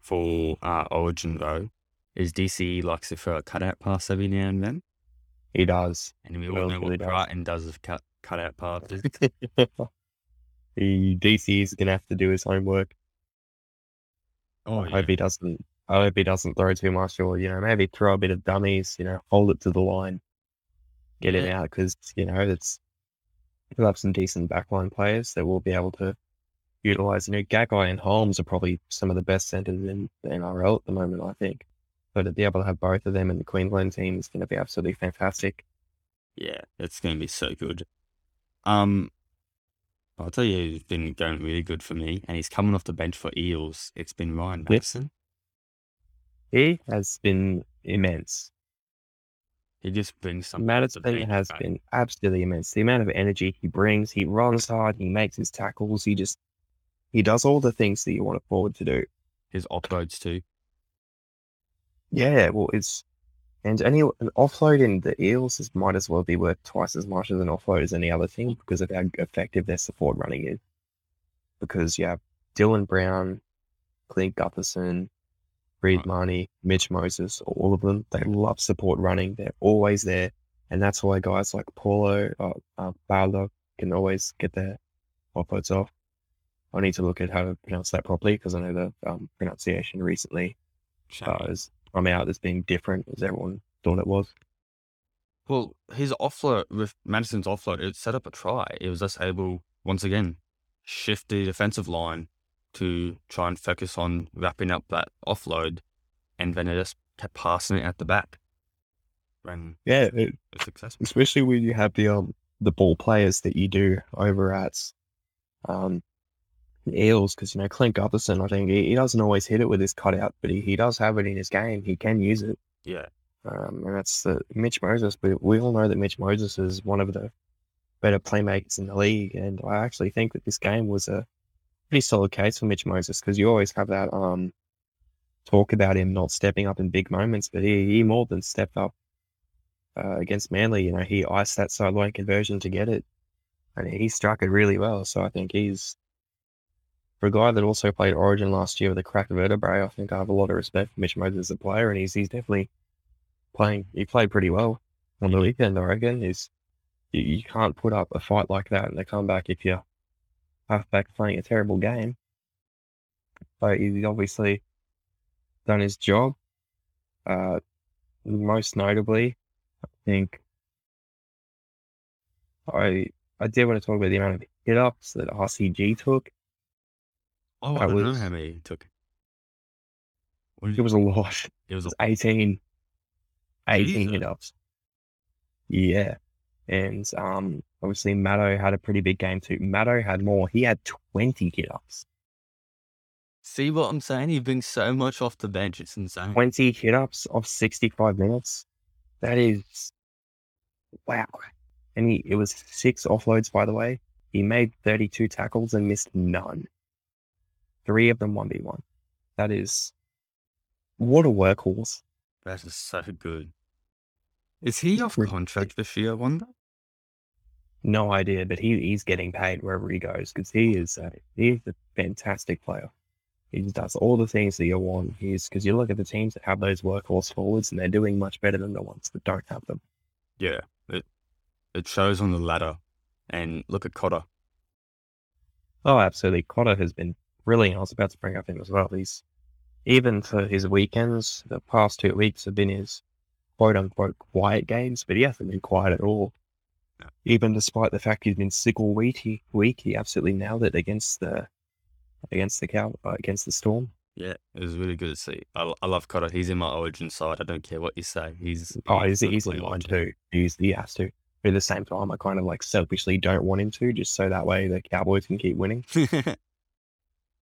for uh, Origin, though, is DC likes to throw a cutout pass every now and then.
He does.
And we all
Well,
know
really
what
does.
Brighton does with cut, cutout passes.
he DC is gonna have to do his homework.
oh,
I
yeah.
hope he doesn't. I hope he doesn't throw too much, or you know, maybe throw a bit of dummies. You know, hold it to the line, get him
Yeah.
out because you know it's he'll have some decent backline players that will be able to utilize. You know, Gagai and Holmes are probably some of the best centers in the NRL at the moment. I think, so to be able to have both of them in the Queensland team is going to be absolutely fantastic.
Yeah, it's going to be so good. Um, I'll tell you who's been going really good for me, and he's coming off the bench for Eels. It's been Ryan. Matterson.
He has been immense.
He just brings something. Matterson
has
mate.
been absolutely immense. The amount of energy he brings, he runs hard, he makes his tackles, he just he does all the things that you want a forward to do.
his offloads too.
Yeah, well, it's and any an offload in the Eels is might as well be worth twice as much as an offload as any other thing because of how effective their support running is. Because you have Dylan Brown, Clint Gutherson, Reed. Mahoney, Mitch Moses, all of them. They love support running. They're always there, and that's why guys like Paulo, uh, uh, Baldo can always get their offloads off. I need to look at how to pronounce that properly because I know the um, pronunciation recently uh, has come out as being different as everyone thought it was.
Well, his offload with Matterson's offload, it set up a try. It was just able once again shift the defensive line to try and focus on wrapping up that offload, and then it just kept passing it at the back. When
Yeah, it,
it's successful.
especially when you have the um the ball players that you do over at um Eels, because you know Clint Gutherson, I think he, he doesn't always hit it with his cutout, but he, he does have it in his game. He can use it.
Yeah,
Um, and that's the Mitch Moses. We we all know that Mitch Moses is one of the better playmakers in the league, and I actually think that this game was a pretty solid case for Mitch Moses because you always have that um talk about him not stepping up in big moments, but he, he more than stepped up uh, against Manly. You know, he iced that sideline conversion to get it, and he struck it really well. So I think he's for a guy that also played Origin last year with a cracked vertebrae. I think I have a lot of respect for Mitch Moses as a player, and he's he's definitely playing. He played pretty well on the weekend. I reckon is you, you can't put up a fight like that and they come back if you're halfback playing a terrible game. But he's obviously done his job. Uh, most notably, I think I I did want to talk about the amount of hit ups that RCG took.
Oh,
That
I don't know how many he took.
It
you-
was a lot.
it was
It
a
was 18, 18 hit ups. Yeah. And um, obviously, Matto had a pretty big game too. Matto had more. He had 20 hit ups.
See what I'm saying? He brings so much off the bench. It's insane.
20 hit ups of 65 minutes. That is wow. And he, it was six offloads, by the way. He made 32 tackles and missed none. Three of them 1v1. That is what a workhorse.
That is so good. Is he off contract this year, I wonder?
no idea, but he he's getting paid wherever he goes because he is a, he's a fantastic player. He does all the things that you want. He's because you look at the teams that have those workhorse forwards, and they're doing much better than the ones that don't have them.
Yeah, it it shows on the ladder. And look at Cotter.
Oh, absolutely. Cotter has been brilliant. I was about to bring up him as well. He's even for his weekends, the past two weeks have been his quote unquote quiet games, but he hasn't been quiet at all.
No.
Even despite the fact he's been sick all week, he, week, he absolutely nailed it against the against the cow uh, against the storm.
Yeah, it was really good to see. I, I love Cotter. He's in my origin side. I don't care what you say. He's
Oh, he's he's in mine too. He's he has to. But at the same time, I kind of like selfishly don't want him to, just so that way the Cowboys can keep winning.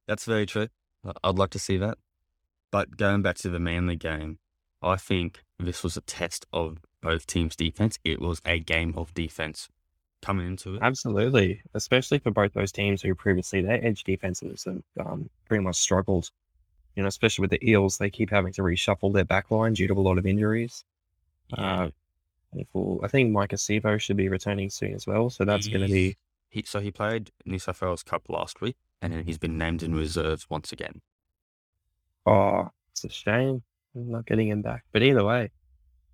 That's very true. I'd like to see that. But going back to the Manly game, I think this was a test of both teams' defense. It was a game of defense coming into it.
Absolutely, especially for both those teams who previously their edge defenses have um, pretty much struggled. You know, especially with the Eels, they keep having to reshuffle their backline due to a lot of injuries.
Yeah.
Uh, we'll- I think Maika Sivo should be returning soon as well, so that's going to be
He, so he played New South Wales Cup last week, and then he's been named in reserves once again.
oh, it's a shame I'm not getting him back. But either way,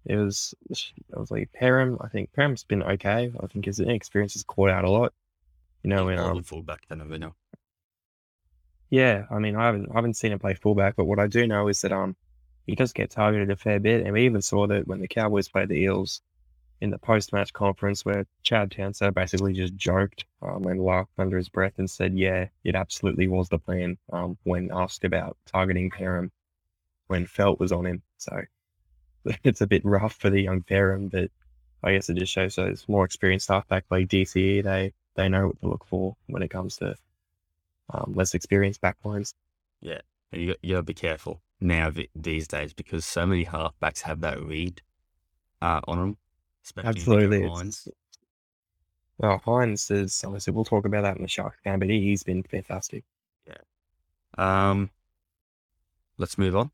it was it was like Perham. I think Perham's been okay. I think his experience has caught out a lot. You know,
of
um,
fullback than a winner.
Yeah, I mean, I haven't I haven't seen him play fullback, but what I do know is that um he does get targeted a fair bit, and we even saw that when the Cowboys played the Eels in the post-match conference, where Chad Townsend basically just joked um, and laughed under his breath and said, "Yeah, it absolutely was the plan." Um, when asked about targeting Perham when Feldt was on him, so it's a bit rough for the young Perham, but I guess it just shows those more experienced halfback like DCE they they know what to look for when it comes to um, less experienced backlines.
Yeah, you gotta be careful now these days because so many halfbacks have that read uh, on them. Especially if you get
Absolutely. Hynes. Well, Hynes is obviously we'll talk about that in the Sharks game, but he, he's been fantastic. Yeah.
Um, let's move on.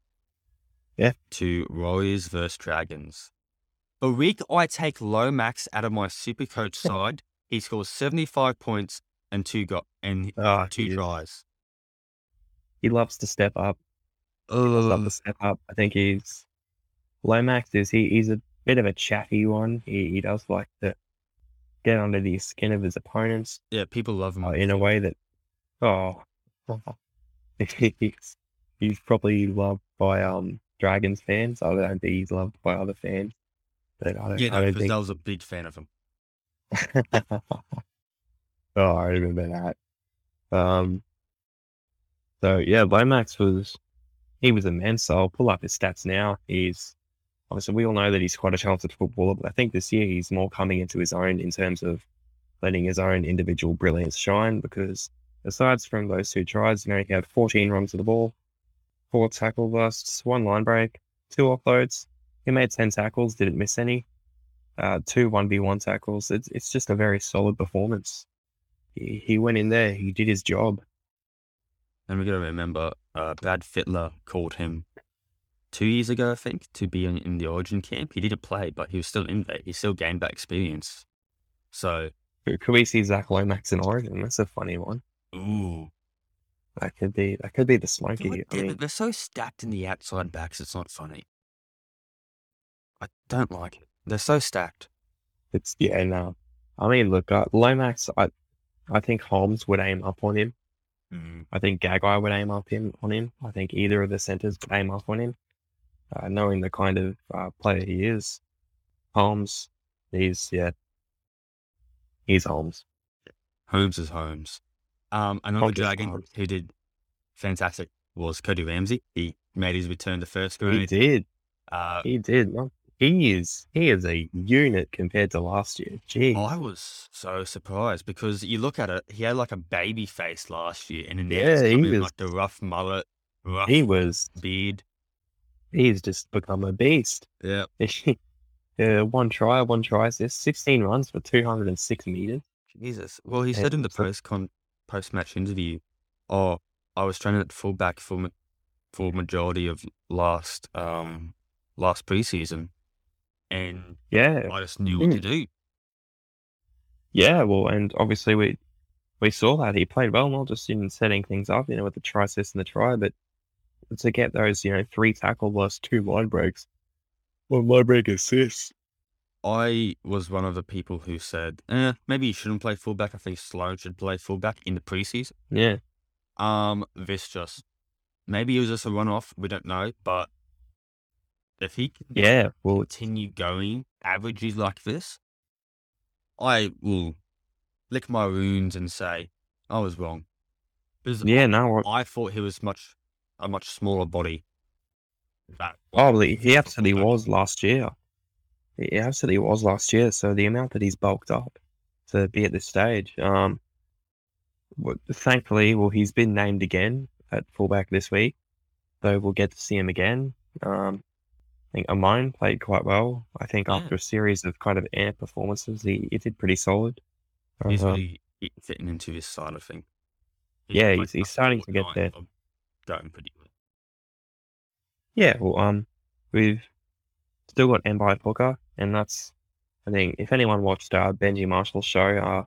Yeah.
To Warriors versus Dragons. A week I take Lomax out of my super coach side. He scores 75 points and two got and
Oh,
two
he,
tries.
he loves to step up. He does love to step up. I think he's Lomax is he he's a bit of a chatty one. He he does like to get under the skin of his opponents
Yeah, people love him.
uh, in a way that oh he's he's probably loved by um Dragons fans. I don't think he's loved by other fans. But I don't,
yeah,
I
no,
don't think
was a big fan of him.
oh, I remember that. Um. So yeah, Lomax was he was immense. I'll pull up his stats now. He's obviously we all know that he's quite a talented footballer, but I think this year he's more coming into his own in terms of letting his own individual brilliance shine. Because aside from those two tries, you know, he had 14 runs of the ball, four tackle busts, one line break, two offloads. He made 10 tackles, didn't miss any. Uh, two 1v1 tackles. It's, it's just a very solid performance. He, he went in there, he did his job.
And we got to remember, uh, Brad Fittler called him two years ago, I think, to be in, in the Origin camp. He didn't play, but he was still in there. He still gained that experience. So,
Could we see Zach Lomax in Origin? That's a funny one.
ooh,
That could be that could be the smoky. I mean,
they're so stacked in the outside backs. It's not funny. I don't like it. They're so stacked.
it's yeah, no. I mean, look, uh, Lomax. I I think Holmes would aim up on him.
Mm.
I think Gagai would aim up him on him. I think either of the centers would aim up on him. Uh, knowing the kind of uh, player he is, Holmes, he's yeah, he's Holmes.
Holmes is Holmes. Um, another
Holmes
Dragon who did fantastic was Cody Ramsey. He made his return to first
He did,
Uh,
he did. He is he is a unit compared to last year. Gee,
I was so surprised because you look at it, he had like a baby face last year, and then
Yeah, he was-
like the rough mullet, rough
he was
beard.
He's just become a beast.
Yeah,
uh, one try, one try assist, 16 runs for 206 meters.
Jesus. Well, he
Yeah,
said in the post con post match interview, "Oh, I was training at fullback for ma- for majority of last um last preseason, and
Yeah,
I just knew what to
Mm.
do."
Yeah, well, and obviously we we saw that he played well, not just in setting things up, you know, with the try assist and the try, but to get those, you know, three tackle plus two line breaks, one line break assists.
I was one of the people who said, eh, maybe he shouldn't play fullback. I think Sloan should play fullback in the preseason.
Yeah,
Um, this just maybe it was just a run off. We don't know, but if he can
yeah. Well,
continue going averages like this, I will lick my wounds and say I was wrong. Because
yeah. No, I-
I thought he was much a much smaller body. That
oh, he absolutely was last year. He absolutely was last year. So the amount that he's bulked up to be at this stage, um, thankfully, well, he's been named again at fullback this week, though we'll get to see him again. Um, I think Amone played quite well. I think
Yeah.
after a series of kind of air performances, he, he did pretty solid.
he's
Uh,
really fitting into this side of thing.
Yeah, he's- he's starting to get there.
Going pretty good.
Yeah, well, um, we've still got Mbye Hooker, and that's, I think, if anyone watched uh, Benji Marshall's show, uh,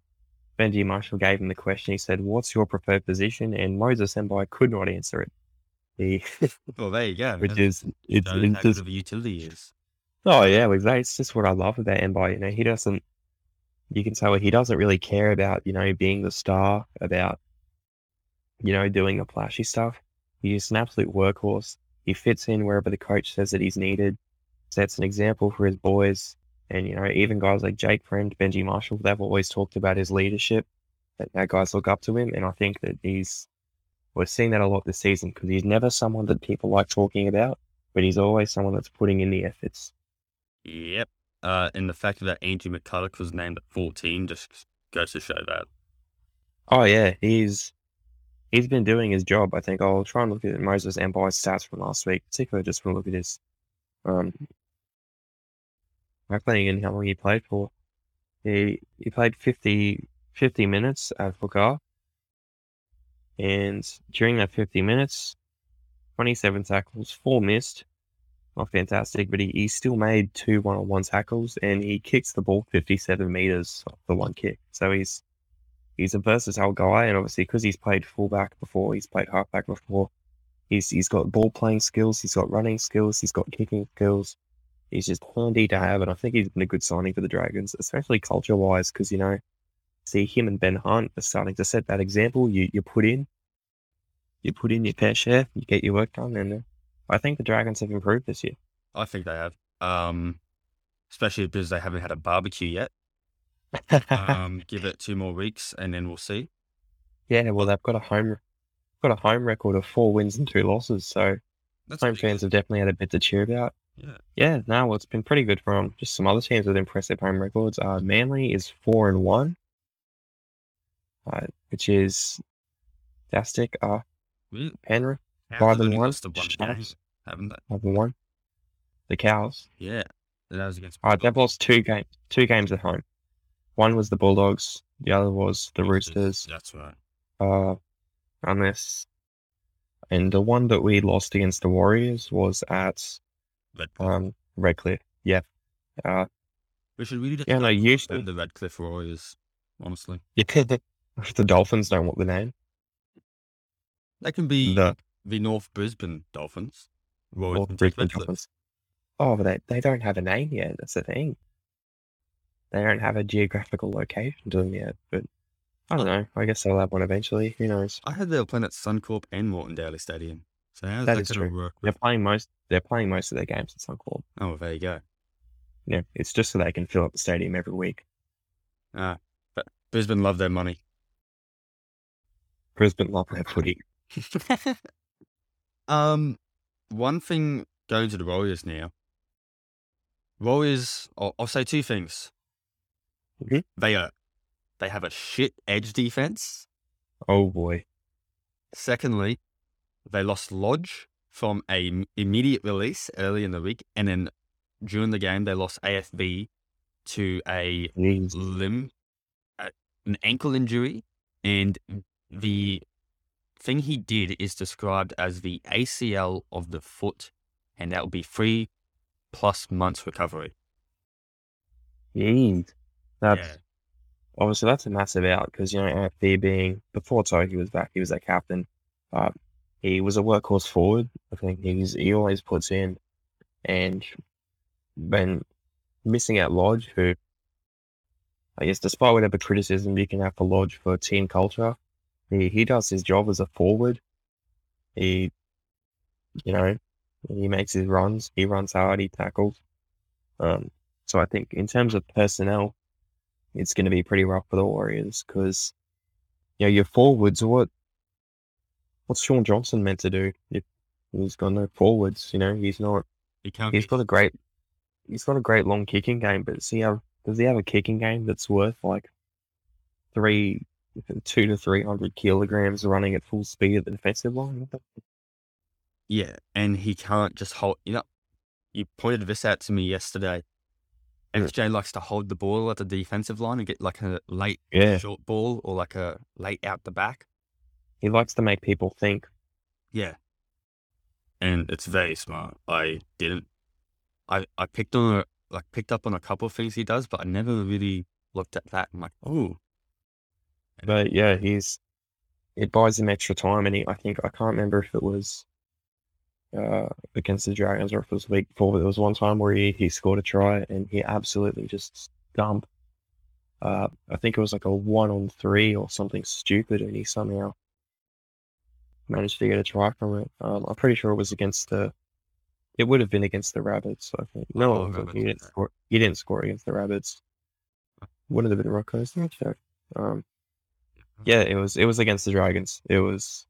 Benji Marshall gave him the question. He said, "What's your preferred position?" And Moses Mbye could not answer it. He,
Well, there you go.
which
That's-
is it's, it's just
of utility is.
oh yeah, well, that- it's just what I love about Mbye. You know, he doesn't. You can tell he doesn't really care about you know being the star, about you know doing the flashy stuff. He's an absolute workhorse. He fits in wherever the coach says that he's needed. Sets an example for his boys, and you know even guys like Jake Friend, Benji Marshall, they've always talked about his leadership. That, that guys look up to him, and I think that he's we're seeing that a lot this season because he's never someone that people like talking about, but he's always someone that's putting in the efforts.
Yep. Uh, and the fact that Andrew McCullough was named at 14 just goes to show that.
Oh yeah, he's he's been doing his job. I think I'll try and look at Moses Mbye's stats from last week, particularly just want to look at his um playing in how long he played for. He he played 50, 50 minutes at Hooker. And during that 50 minutes, 27 tackles, four missed. Not fantastic, but he, he still made two one on one tackles and he kicks the ball 57 meters off the one kick. So he's he's a versatile guy, and obviously because he's played fullback before, he's played halfback before. He's he's got ball playing skills, he's got running skills, he's got kicking skills. He's just handy to have, and I think he's been a good signing for the Dragons, especially culture wise, because you know, see him and Ben Hunt are starting to set that example. You you put in, you put in your fair share, you get your work done, and uh, I think the Dragons have improved this year.
I think they have. Um, especially because they haven't had a barbecue yet. Um, give it two more weeks and then we'll see.
yeah, well they've got a home, got a home record of four wins and two losses, so
That's
home fans
good.
have definitely had a bit to cheer about.
Yeah.
Yeah, no, well, it's been pretty good for them. Just some other teams with impressive home records. Uh, Manly is four and one, uh, which is fantastic. Uh,
Really?
Penrith Five and one?
to one game, haven't they?
five and one. The Cows.
Yeah. That was against.
Uh, they've lost two games. Two games at home. One was the Bulldogs. The other was the Roosters.
That's right.
Uh, and this, and the one that we lost against the Warriors was at
Red
um Redcliffe. Yeah. Uh,
we should really
yeah, no,
start
used to.
them the Redcliffe Warriors. Honestly,
Yeah, the Dolphins don't want the name.
they can be
The
the North Brisbane Dolphins.
North Brisbane
Redcliffe.
Dolphins. Oh, but they, they don't have a name yet. That's the thing. They don't have a geographical location to them yet. But I don't know. I guess they'll have one eventually. Who knows?
I heard they were playing at Suncorp and Moreton Daily Stadium. So how's
That
that,
is true.
work?
They're playing most. They're playing most of their games at Suncorp.
Oh, well, there you go.
Yeah, it's just so they can fill up the stadium every week.
Ah, but Brisbane love their money.
Brisbane love their footy.
um, one thing going to the Warriors now. Warriors, I'll, I'll say two things.
Mhm.
They are, they have a shit edge defense.
Oh boy.
Secondly, they lost Lodge from a m- immediate release early in the week, and then during the game they lost AFB to a
Jeez.
limb, uh, an ankle injury, and the thing he did is described as the ACL of the foot, and that will be three plus months recovery.
Jeez. That's
yeah,
obviously that's a massive out because you know AFB being before Tohu was back, he was their captain. Uh, he was a workhorse forward. I think he's he always puts in, and been missing out Lodge, who I guess despite whatever criticism you can have for Lodge for team culture, he he does his job as a forward. He, you know, he makes his runs. He runs hard. He tackles. Um, so I think in terms of personnel, it's going to be pretty rough for the Warriors because, you know, your forwards, what, what's Shaun Johnson meant to do if he's got no forwards? You know, he's not.
He can't.
He's got a great. He's got a great long kicking game, but does he have? Does he have a kicking game that's worth like three, two to three hundred kilograms running at full speed at the defensive line? What the
Yeah, and he can't just hold. You know, you pointed this out to me yesterday. SJ likes to hold the ball at the defensive line and get like a late
Yeah,
short ball or like a late out the back.
he likes to make people think.
Yeah, and it's very smart. I didn't. I I picked on a like picked up on a couple of things he does, but I never really looked at that. I'm like, oh,
But yeah, he's it buys him extra time, and he I think I can't remember if it was uh against the Dragons or if it was week four, but there was one time where he, he scored a try and he absolutely just dumped. Uh, I think it was like a one on three or something stupid, and he somehow managed to get a try from it. Um, I'm pretty sure it was against the. It would have been against the Rabbits, I think. No,
Oh,
he didn't score. He didn't score against the Rabbits. Would have been Rocco's. Check. Um, yeah, it was it was against the Dragons. It was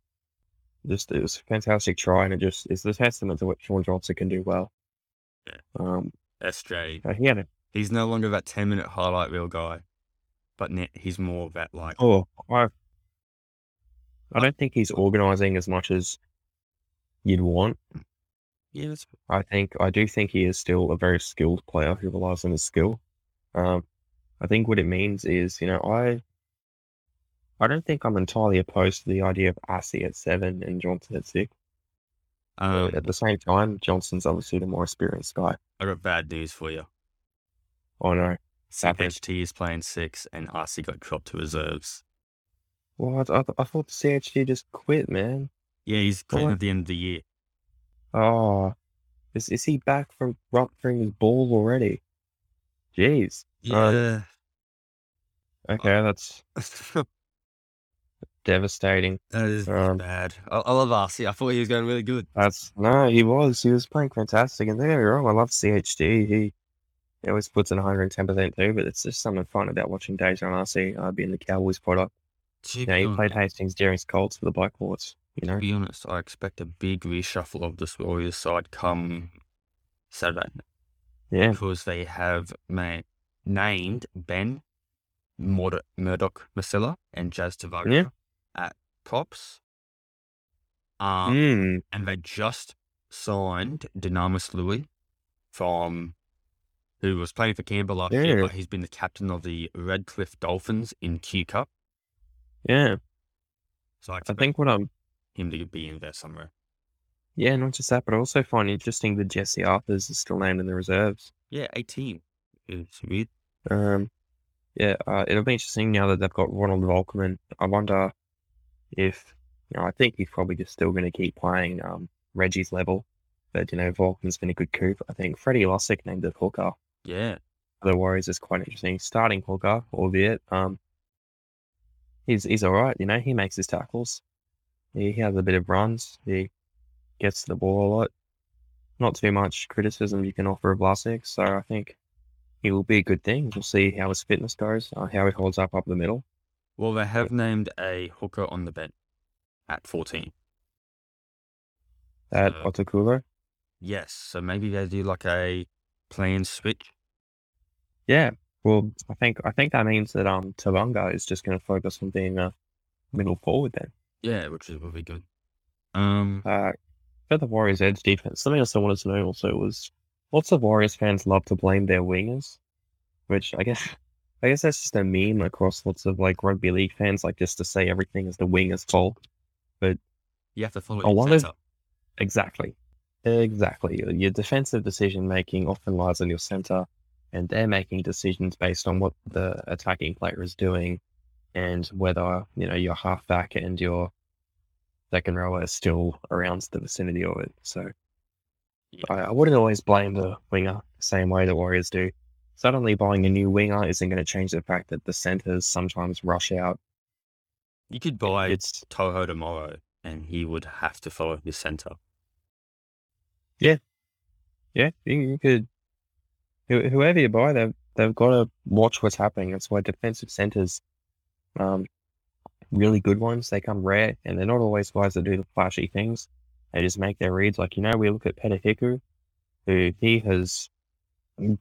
just it was a fantastic try, and it just is the testament to what Shaun Johnson can do well.
Yeah.
Um,
SJ.
uh, he had a
He's no longer that ten minute highlight reel guy, but ne- he's more of that like
oh, I I don't think he's organising as much as you'd want.
yeah, that's,
I think I do think he is still a very skilled player who relies on his skill. Um, I think what it means is, you know, I I don't think I'm entirely opposed to the idea of Assy at seven and Johnson at six.
um,
at the same time, Johnson's obviously the more experienced guy.
I got bad news for you.
Oh no.
CHT is playing six, and RC got dropped to reserves.
Well, I, I, I thought the CHT just quit, man.
Yeah, he's quitting
What?
at the end of the year.
Oh, is is he back from rupturing his ball already? Jeez.
Yeah,
Okay, that's devastating.
that is
Um,
bad. I, I love RC. I thought he was going really good.
That's no, he was. He was playing fantastic. And don't get me wrong, I love CHT. He, he always puts in 110 percent too. But it's just something fun about watching Dejan RC uh, being the Cowboys product.
To
You know, he played Hastings Deering's Colts for the Blackhawks. You know,
To be honest, I expect a big reshuffle of this Warriors side come Saturday
yeah,
because they have ma- named Ben Murdoch, Masilla and Jazz Tevaga
Yeah.
At props. Um,
mm,
and they just signed Dynamis Louis from who was playing for Canberra last year, but he's been the captain of the Redcliffe Dolphins in Q Cup.
yeah.
So I
I think what I'm
him to be in there somewhere.
Yeah, not just that, but I also find interesting that Jesse Arthars is still named in the reserves.
Yeah, 18. It's weird.
Um, yeah, uh, it'll be interesting now that they've got Ronald Volkman. I wonder if, you know, I think he's probably just still going to keep playing um, Reggie's level. But, you know, Volkman's been a good coup. I think Freddy Lussick named it hooker.
Yeah.
The Warriors is quite interesting. Starting hooker, albeit, um, he's he's all right. You know, he makes his tackles. He, he has a bit of runs. He gets the ball a lot. Not too much criticism you can offer of Vlasic, so I think he will be a good thing. We'll see how his fitness goes, uh, how he holds up up the middle.
Well, they have named a hooker on the bench at 14.
At
So-
Otakuro.
Yes. So maybe they do like a plan switch.
Yeah. Well, I think I think that means that um Tevaga is just going to focus on being a middle forward then.
Yeah, which is will be good. Um,
Uh, for the Warriors' edge defense, something else I wanted to know also was lots of Warriors fans love to blame their wingers, which I guess I guess that's just a meme across lots of like rugby league fans, like just to say everything is the winger's fault.
But you have to follow
a
your
lot of- Exactly, exactly. Your defensive decision making often lies on your center, and they're making decisions based on what the attacking player is doing and whether, you know, your halfback and your second rower are still around the vicinity of it. So
Yeah.
I, I wouldn't always blame the winger the same way the Warriors do. Suddenly buying a new winger isn't going to change the fact that the centers sometimes rush out.
You could buy
It's
To'o tomorrow, and he would have to follow his center.
yeah, you, you could whoever you buy, they've they've got to watch what's happening. That's why defensive centers, um, really good ones, they come rare, and they're not always guys that do the flashy things. They just make their reads. Like you know, we look at Peta Hiku, who he has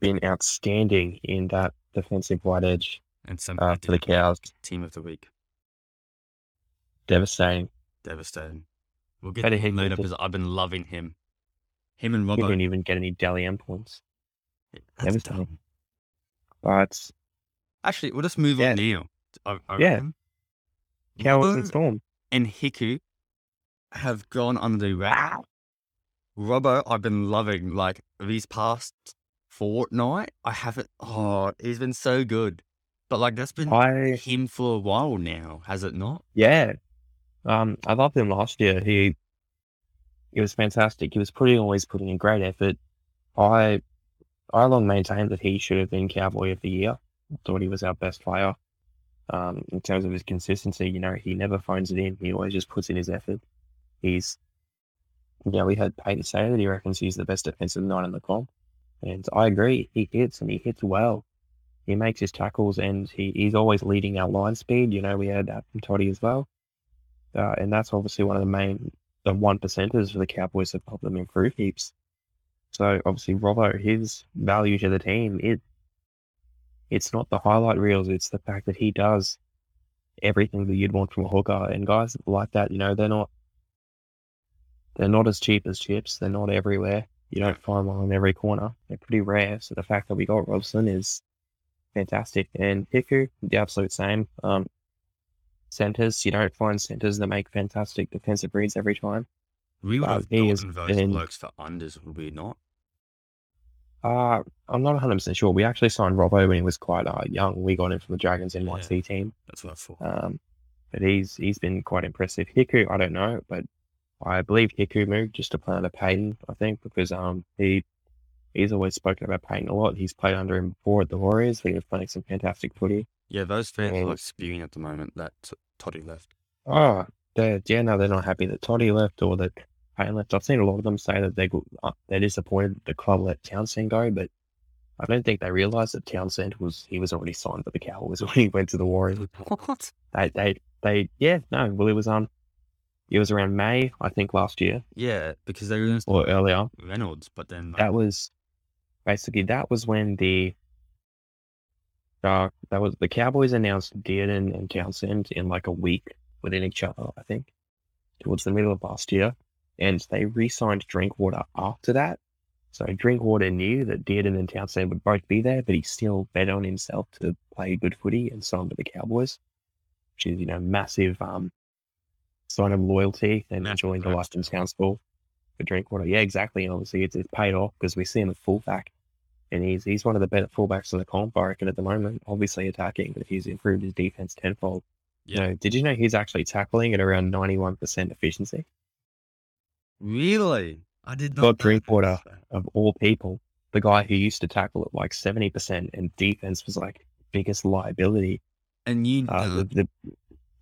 been outstanding in that defensive wide edge
And some
uh, for the Cows.
team of the week,
Devastating.
devastating. We'll get him later because I've been loving him. Him and
He
Robbo.
didn't even get any Dally M points.
That's
devastating.
dumb.
But
Actually, we'll just move
Yeah.
on. I, I
Yeah. Cows and Storm.
and Hiku have gone under the radar. Robbo, I've been loving like these past fortnight. I haven't. Oh, he's been so good. But like that's been
I
him for a while now, has it not?
Yeah. Um, I loved him last year. He he was fantastic. He was putting always putting in great effort. I I long maintained that he should have been Cowboy of the Year. I thought he was our best player. Um, in terms of his consistency, you know, he never phones it in. He always just puts in his effort. He's yeah, we had Payten say that he reckons he's the best defensive nine in the comp. And I agree. He hits and he hits well. He makes his tackles and he, he's always leading our line speed. You know, we had that from Toddy as well. Uh, and that's obviously one of the main, the one percenters for the Cowboys that help them improve heaps. So obviously, Robbo, his value to the team, it it's not the highlight reels, it's the fact that he does everything that you'd want from a hooker. And guys like that, you know, they're not they're not as cheap as chips. They're not everywhere. You don't find one in every corner. They're pretty rare. So the fact that we got Robson is fantastic. And Hiku, the absolute same. Um, centers, you don't find centers that make fantastic defensive reads every time.
We would
Wow,
have
he
gotten those
been-
blokes for unders, would we not?
Uh, I'm not 100% sure. We actually signed Robbo when he was quite uh, young. We got him from the Dragons NYC team.
That's what I thought.
Um, but he's he's been quite impressive. Hiku, I don't know, but I believe Hiku moved just to play under Payten, I think, because um he he's always spoken about Payten a lot. He's played under him before at the Warriors. He was playing some fantastic footy.
yeah, those fans are like spewing at the moment that Toddy left.
Oh, they're, yeah, no, they're not happy that Toddy left or that Payten left. I've seen a lot of them say that they uh, they're disappointed that the club let Townsend go, but I don't think they realised that Townsend was he was already signed for the Cowboys when he went to the Warriors.
What?
They they they yeah no well it was um it was around May I think last year
Yeah, because they were going to
or earlier.
Reynolds, but then
That was basically that was when the uh, that was the Cowboys announced Dearden and Townsend in like a week within each other, I think, towards the middle of last year. And they re signed Drinkwater after that. So Drinkwater knew that Dearden and Townsend would both be there, but he still bet on himself to play good footy and sign with the Cowboys, which is, you know, massive um sign of loyalty and
Massive
enjoying the
vote.
life in Townsville for Drinkwater. Yeah, exactly. And obviously it's, it's paid off because we see him at fullback. And he's he's one of the better fullbacks in the comp, I reckon, at the moment. Obviously attacking, but he's improved his defense tenfold. You
Yeah.
know, did you know he's actually tackling at around ninety one percent efficiency?
really, I did not. Know
Drinkwater. Of all people, the guy who used to tackle at like seventy percent and defense was like biggest liability.
And you,
Uh,
know,
the, the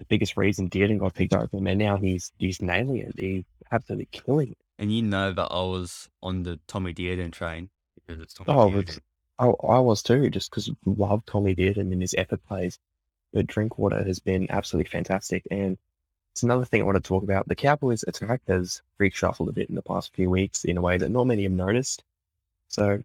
the biggest reason Dearden got picked over him, and now he's he's nailing it. He's absolutely killing it.
and you know that I was on the Tommy Dearden train because it's Tommy
Oh,
Dearden.
Oh, I was too, just because love Tommy Dearden and his effort plays. But Drinkwater has been absolutely fantastic. And it's another thing I want to talk about. The Cowboys attack has freak shuffled a bit in the past few weeks in a way that not many have noticed. So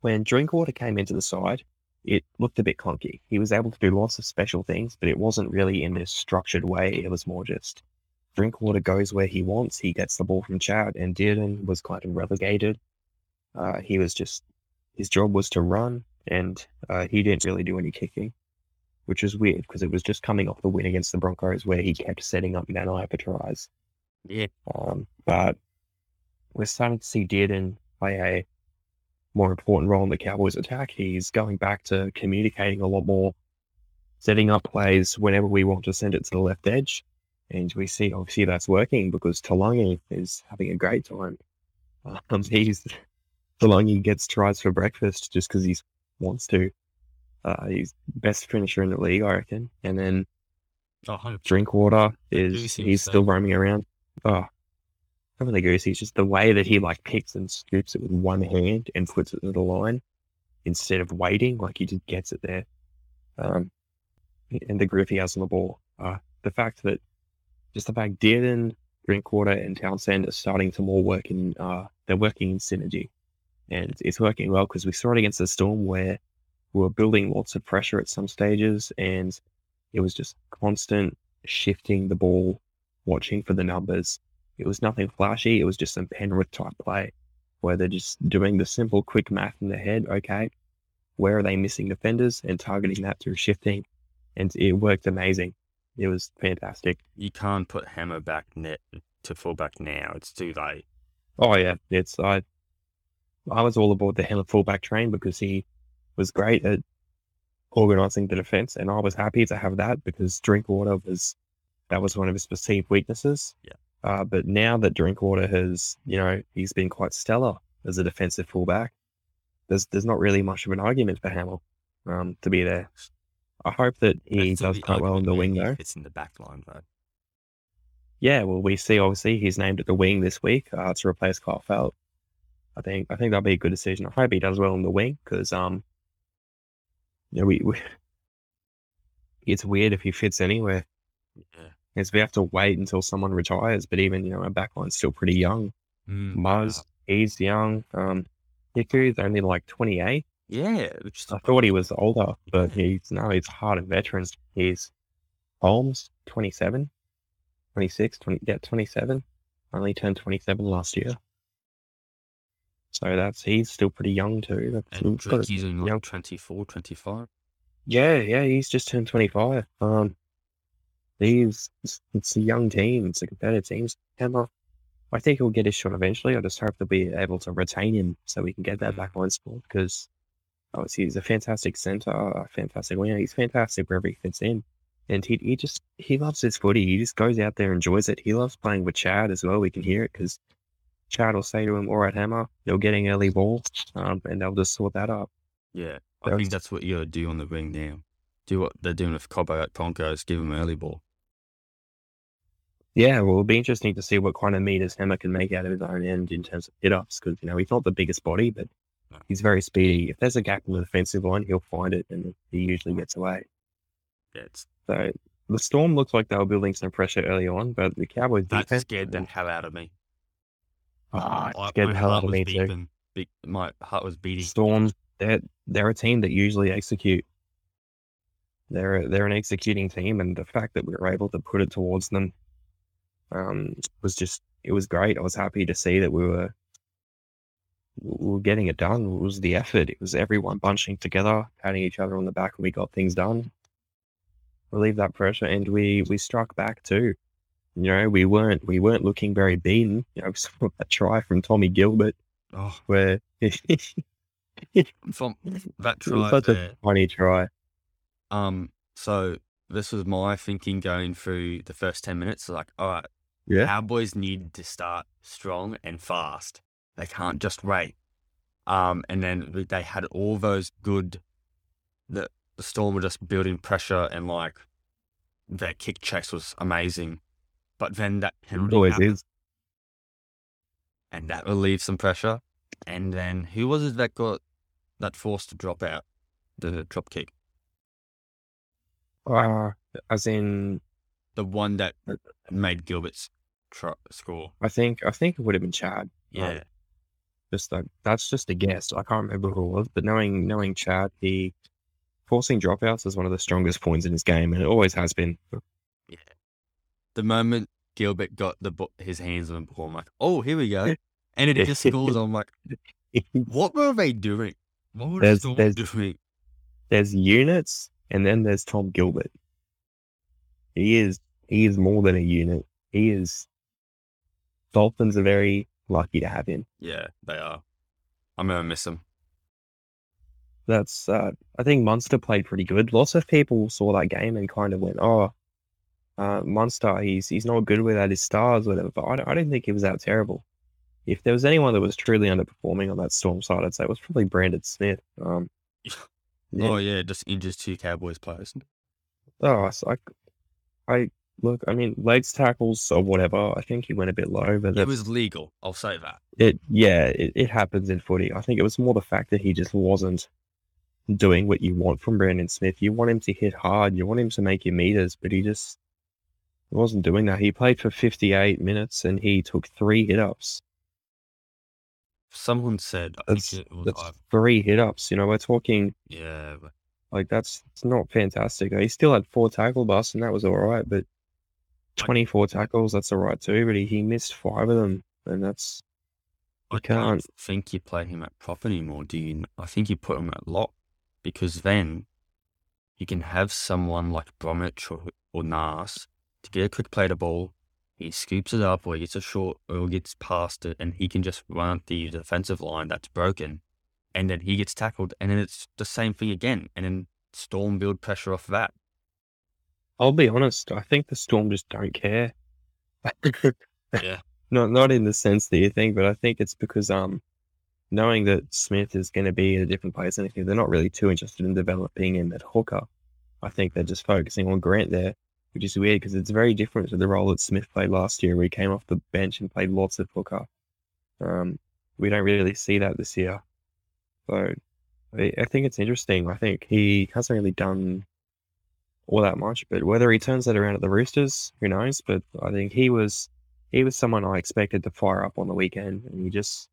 when Drinkwater came into the side, it looked a bit clunky. He was able to do lots of special things, but it wasn't really in this structured way. It was more just Drinkwater goes where he wants. He gets the ball from Chad, and Dearden was kind of relegated. Uh, he was just his job was to run, and uh, he didn't really do any kicking, which is weird because it was just coming off the win against the Broncos where he kept setting up Nanai for tries.
yeah,
Um, but we're starting to see Dearden play more important role in the Cowboys attack. He's going back to communicating a lot more, setting up plays whenever we want to send it to the left edge. And we see obviously that's working because Taulagi is having a great time. Um, he's Taulagi gets tries for breakfast just because he wants to. Uh, he's best finisher in the league, I reckon. And then
Oh, 100%.
Drinkwater is he's still roaming around. Oh, not really goosey. It's just the way that he like picks and scoops it with one hand and puts it to the line instead of waiting. Like he just gets it there. Um, and the grip he has on the ball. Uh, the fact that just the fact Dearden, Drinkwater, and Townsend are starting to more work in. Uh, they're working in synergy, and it's working well because we saw it against the Storm where we were building lots of pressure at some stages and it was just constant shifting the ball, watching for the numbers. It was nothing flashy. It was just some Penrith type play where they're just doing the simple, quick math in their head. Okay, where are they missing defenders and targeting that through shifting? And it worked amazing. It was fantastic.
You can't put Hammer back net to fullback now. It's too late.
Oh yeah, it's I. I was all aboard the Helen fullback train because he was great at organising the defence, and I was happy to have that because Drinkwater was that was one of his perceived weaknesses.
Yeah.
Uh, but now that Drinkwater has, you know, he's been quite stellar as a defensive fullback. There's there's not really much of an argument for Hamill um, to be there. I hope that he
That's
does quite well in the wing though.
if It's in the back line though.
Yeah, well, we see obviously he's named at the wing this week uh, to replace Kyle Feldt. I think I think that'll be a good decision. I hope he does well in the wing because um, you know, we, we it's weird if he fits anywhere.
Yeah.
Because we have to wait until someone retires. But even you know our backline's still pretty young.
Mm,
Muzz, he's young. Um, Hiku's only like twenty eight.
Yeah, which is
I thought he was older, but he's no, he's hard and veterans. He's Holmes, 27, 26, 20, yeah, 27. Only turned 27 last year. So that's, he's still pretty young too. That's,
and
we've got a-
Drake's in
young-
like 24, 25.
yeah, yeah, he's just turned 25. Um, he's, it's, a young team. It's a competitive team. Hammer, I think he'll get his shot eventually. I just hope they'll be able to retain him so we can get that
back
backline sport because obviously he's a fantastic center, a fantastic winger. He's fantastic wherever he fits in. And he, he just, he loves his footy. He just goes out there, and enjoys it. He loves playing with Chad as well. We can hear it because Chad will say to him, all right, Hammer, you're getting early ball. Um, and they'll just sort that up.
Yeah, I
That's-
think that's what you got to do on the wing now. Do what they're doing with Cobbo at Broncos, give him early ball.
Yeah, well, it'll be interesting to see what kind of meters Hammer can make out of his own end in terms of hit ups because, you know, he's not the biggest body, but he's very speedy. If there's a gap in the defensive line, he'll find it and he usually gets away.
Yeah,
So the Storm looked like they were building some pressure early on, but the Cowboys
that
defense
scared the hell out of me.
Ah,
I-
scared the hell out of me too.
beeping. Be- my heart was beating.
Storm, they're they're a team that usually execute. They're they're an executing team, and the fact that we were able to put it towards them, um, was just it was great. I was happy to see that we were we were getting it done. It was the effort. It was everyone bunching together, patting each other on the back, and we got things done. Relieve that pressure, and we we struck back too. You know, we weren't we weren't looking very beaten. You know, we saw a try from Tommy Gilbert
Oh,
where.
from that try
such
there.
a funny try.
Um, so this was my thinking going through the first 10 minutes. Like, all right,
Yeah.
Cowboys need to start strong and fast. They can't just wait. Um, and then they had all those good. The the Storm were just building pressure and like their kick checks was amazing, but then that
It
penalty
always
happened,
is.
and that relieved some pressure. And then who was it that got that forced to drop out the drop kick?
Uh, as in,
The one that made Gilbert's tr- score.
I think I think it would have been Chad.
Yeah, um,
Just like that's just a guess. I can't remember who it was, but knowing knowing Chad, he forcing dropouts is one of the strongest points in his game, and it always has been. Yeah.
The moment Gilbert got the his hands on the ball, I'm like, oh, here we go. And it just scores. I'm like, what were they doing? What were the
There's- there's-
doing?
there's units, and then there's Tom Gilbert. He is he is more than a unit. He is. Dolphins are very lucky to have him.
Yeah, they are. I'm gonna miss him.
that's uh, I think Munster played pretty good. Lots of people saw that game and kind of went, "Oh, uh, Munster, he's he's not good without his stars, whatever." But I don't, I don't think he was that terrible. If there was anyone that was truly underperforming on that Storm side, I'd say it was probably Brandon Smith. Um,
Oh yeah, just injures two Cowboys players.
Oh, I, I look. I mean, legs tackles or whatever. I think he went a bit low, but
It was legal. I'll say that.
it. Yeah, it, it happens in footy. I think it was more the fact that he just wasn't doing what you want from Brandon Smith. You want him to hit hard. You want him to make your meters, but he just wasn't doing that. He played for 58 minutes and he took three hit ups.
Someone said
That's
it was
that's three hit ups. You know, we're talking
yeah,
like that's it's not fantastic. He still had four tackle busts and that was all right, but 24 tackles, that's all right too. But he, he missed five of them, and that's
I can't think you play him at prop anymore, do you? I think you put him at lock because then you can have someone like Bromwich or, or Nas to get a quick play the ball. He scoops it up or he gets a short or gets past it and he can just run at the defensive line that's broken. And then he gets tackled and then it's the same thing again. And then Storm build pressure off that.
I'll be honest. I think the Storm just don't care.
Yeah.
Not not in the sense that you think, but I think it's because um, knowing that Smith is going to be in a different place, and they're not really too interested in developing him at hooker. I think they're just focusing on Grant there, which is weird because it's very different to the role that Smith played last year, where he came off the bench and played lots of hooker. Um, we don't really see that this year, so I, I think it's interesting. I think he hasn't really done all that much, but whether he turns that around at the Roosters, who knows? But I think he was he was someone I expected to fire up on the weekend, and he just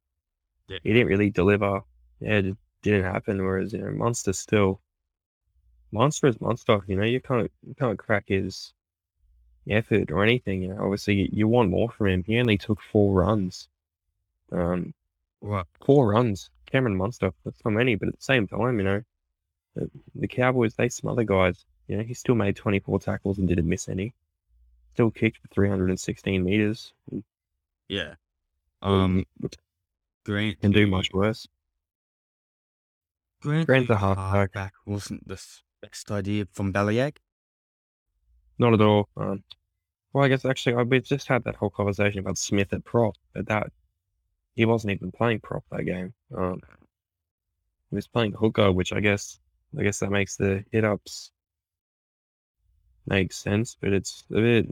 Yeah.
he didn't really deliver. Yeah, it didn't happen. Whereas you know, Munster still Munster is Munster. You know, you can't you can't crack his effort or anything. You know, obviously you, you want more from him. He only took four runs. Um,
Right.
four runs. Cameron Munster. That's not many, but at the same time, you know, the, the Cowboys they smother guys. You know, he still made 24 tackles and didn't miss any. Still kicked for 316 meters.
Yeah. Um, Grant Can
do much worse.
Grant
Grant's
the
halfback.
halfback wasn't the best idea from Bellyache.
Not at all. Um, well, I guess actually, I, we just had that whole conversation about Smith at prop, but that he wasn't even playing prop that game. Um, he was playing hooker, which I guess, I guess that makes the hit ups make sense, but it's a bit,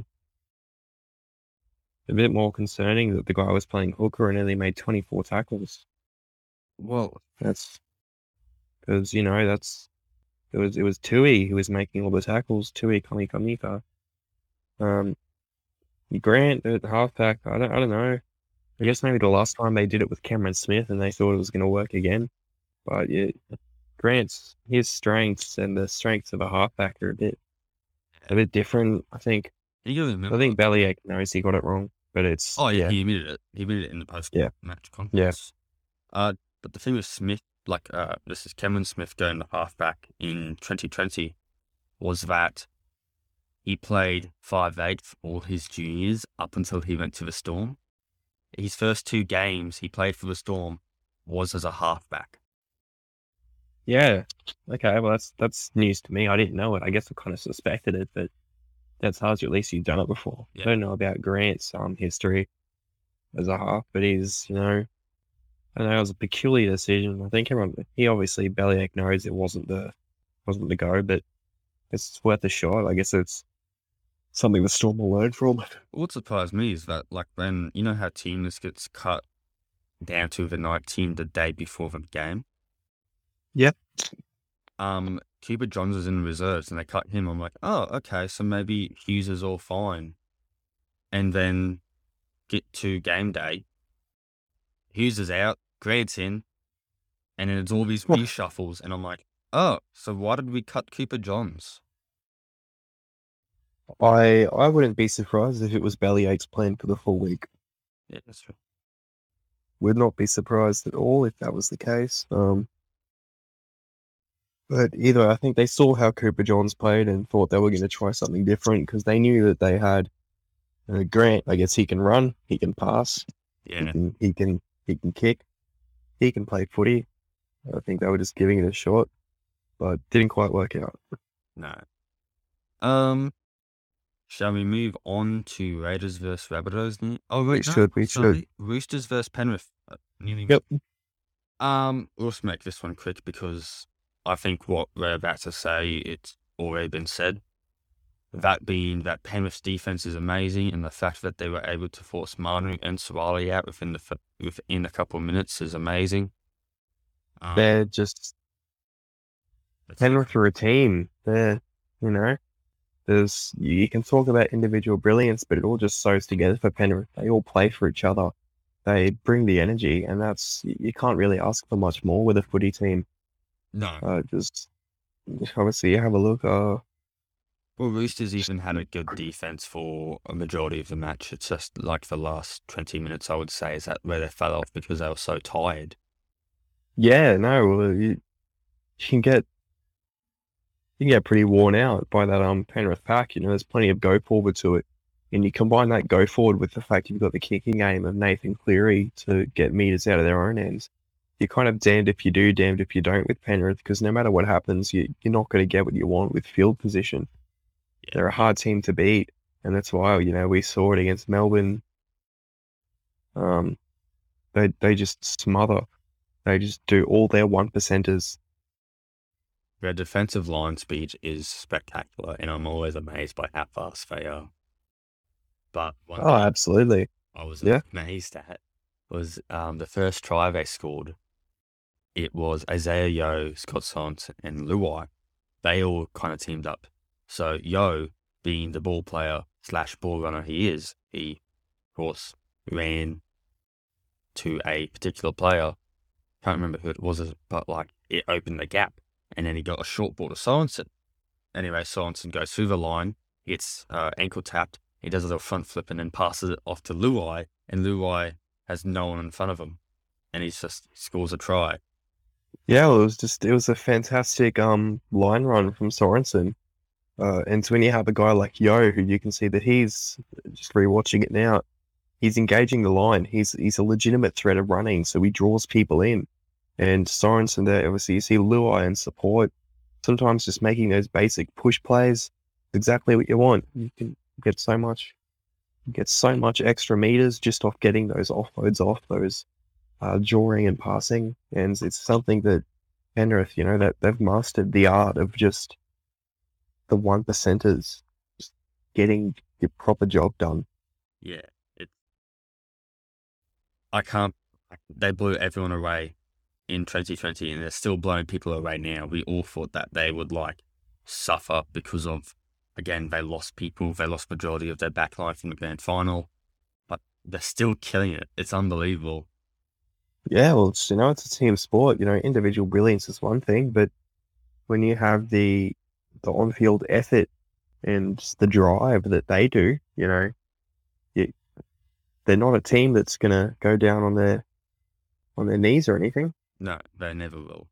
a bit more concerning that the guy was playing hooker and only made 24 tackles.
Well,
That's because you know that's it was it was Tui who was making all the tackles. Tui Kamika. Um, Grant at halfback. I don't I don't know. I guess maybe the last time they did it with Cameron Smith and they thought it was going to work again, but yeah, Grant's his strengths and the strengths of a halfback are a bit a bit different. I think. I think Bellyache knows he got it wrong, but it's
Oh yeah, he admitted it. He admitted it in the post
Yeah.
match conference. Uh, but the thing with Smith, like uh, this is Cameron Smith going to halfback in 2020, was that he played five eight for all his juniors up until he went to the Storm. His first two games he played for the Storm was as a halfback.
Yeah. Okay. Well, that's that's news to me. I didn't know it. I guess I kind of suspected it, but that's hard. At least you've done it before.
Yeah.
I don't know about Grant's um history as a half, but he's you know, I don't know it was a peculiar decision. I think everyone he obviously Bellyache knows it wasn't the wasn't the go, but it's worth a shot. I guess it's something the Storm will learn from.
What surprised me is that, like, then you know how team list gets cut down to the night team the day before the game.
Yep.
Um, Cooper Johns was in reserves, and they cut him. I'm like, oh, okay, so maybe Hughes is all fine. And then get to game day, Hughes is out, Grant's in, and then it's all these reshuffles, and I'm like, oh, so why did we cut Cooper Johns?
I I wouldn't be surprised if it was Bellyache's plan for the full week.
Yeah, that's true.
would not be surprised at all if that was the case. Um, but either I think they saw how Cooper Johns played and thought they were going to try something different because they knew that they had uh, Grant. I guess he can run, he can pass, he
Yeah,
can he can he can kick, he can play footy. I think they were just giving it a shot. but didn't quite work out.
No. Um, shall we move on to Raiders versus Rabbitohs? Oh, wait,
We
no,
should, we
sorry.
should.
Roosters versus Penrith. Uh, nearly-
Yep.
Um, we'll just make this one quick because I think what we're about to say it's already been said. That being that Penrith's defense is amazing, and the fact that they were able to force Manu and Suaalii out within the within a couple of minutes is amazing. Um,
They're just Penrith are a team. They're you know, there's you can talk about individual brilliance, but it all just sews together for Penrith. They all play for each other. They bring the energy, and that's you can't really ask for much more with a footy team.
No.
Uh, just obviously you have a look. Uh,
Well, Roosters even had a good defense for a majority of the match. It's just like the last 20 minutes, I would say, is that where they fell off because they were so tired.
Yeah, no, well, you, you can get you can get pretty worn out by that um Penrith pack. You know, there's plenty of go forward to it, and you combine that go forward with the fact you've got the kicking game of Nathan Cleary to get meters out of their own ends. You're kind of damned if you do, damned if you don't with Penrith, because no matter what happens, you, you're not going to get what you want with field position.
Yeah.
They're a hard team to beat, and that's why you know we saw it against Melbourne. Um, they they just smother. They just do all their one percenters.
Their defensive line speed is spectacular, and I'm always amazed by how fast they are. But one
Oh, absolutely.
I was
yeah.
amazed at was um, the first try they scored. It was Isaiah Yeo, Scott Sant, and Luai. They all kind of teamed up. So Yeo, being the ball player slash ball runner he is, he, of course, ran to a particular player. Can't remember who it was, but like it opened the gap, and then he got a short ball to Sorensen. Anyway, Sorensen goes through the line, gets uh, ankle tapped. He does a little front flip and then passes it off to Luai, and Luai has no one in front of him, and he just scores a try.
Yeah, it was just it was a fantastic um line run from Sorensen. Uh, and so when you have a guy like Yeo, who you can see that he's just rewatching it now, he's engaging the line. He's he's a legitimate threat of running, so he draws people in. And Sorensen there, obviously, you see Luai and support. Sometimes just making those basic push plays, exactly what you want. You can get so much, get so much extra meters just off getting those offloads off those uh, drawing and passing, and it's something that Penrith, you know, that they've mastered the art of just the one percenters, getting the proper job done.
Yeah, it. I can't. They blew everyone away in 2020, and they're still blowing people away now. We all thought that they would like suffer because of, again, they lost people. They lost majority of their backline from the grand final, but they're still killing it. It's unbelievable.
Yeah, well, it's, you know, it's a team sport. You know, individual brilliance is one thing, but when you have the the on-field effort and the drive that they do, you know, you, they're not a team that's gonna go down on their on their knees or anything.
No, they never will.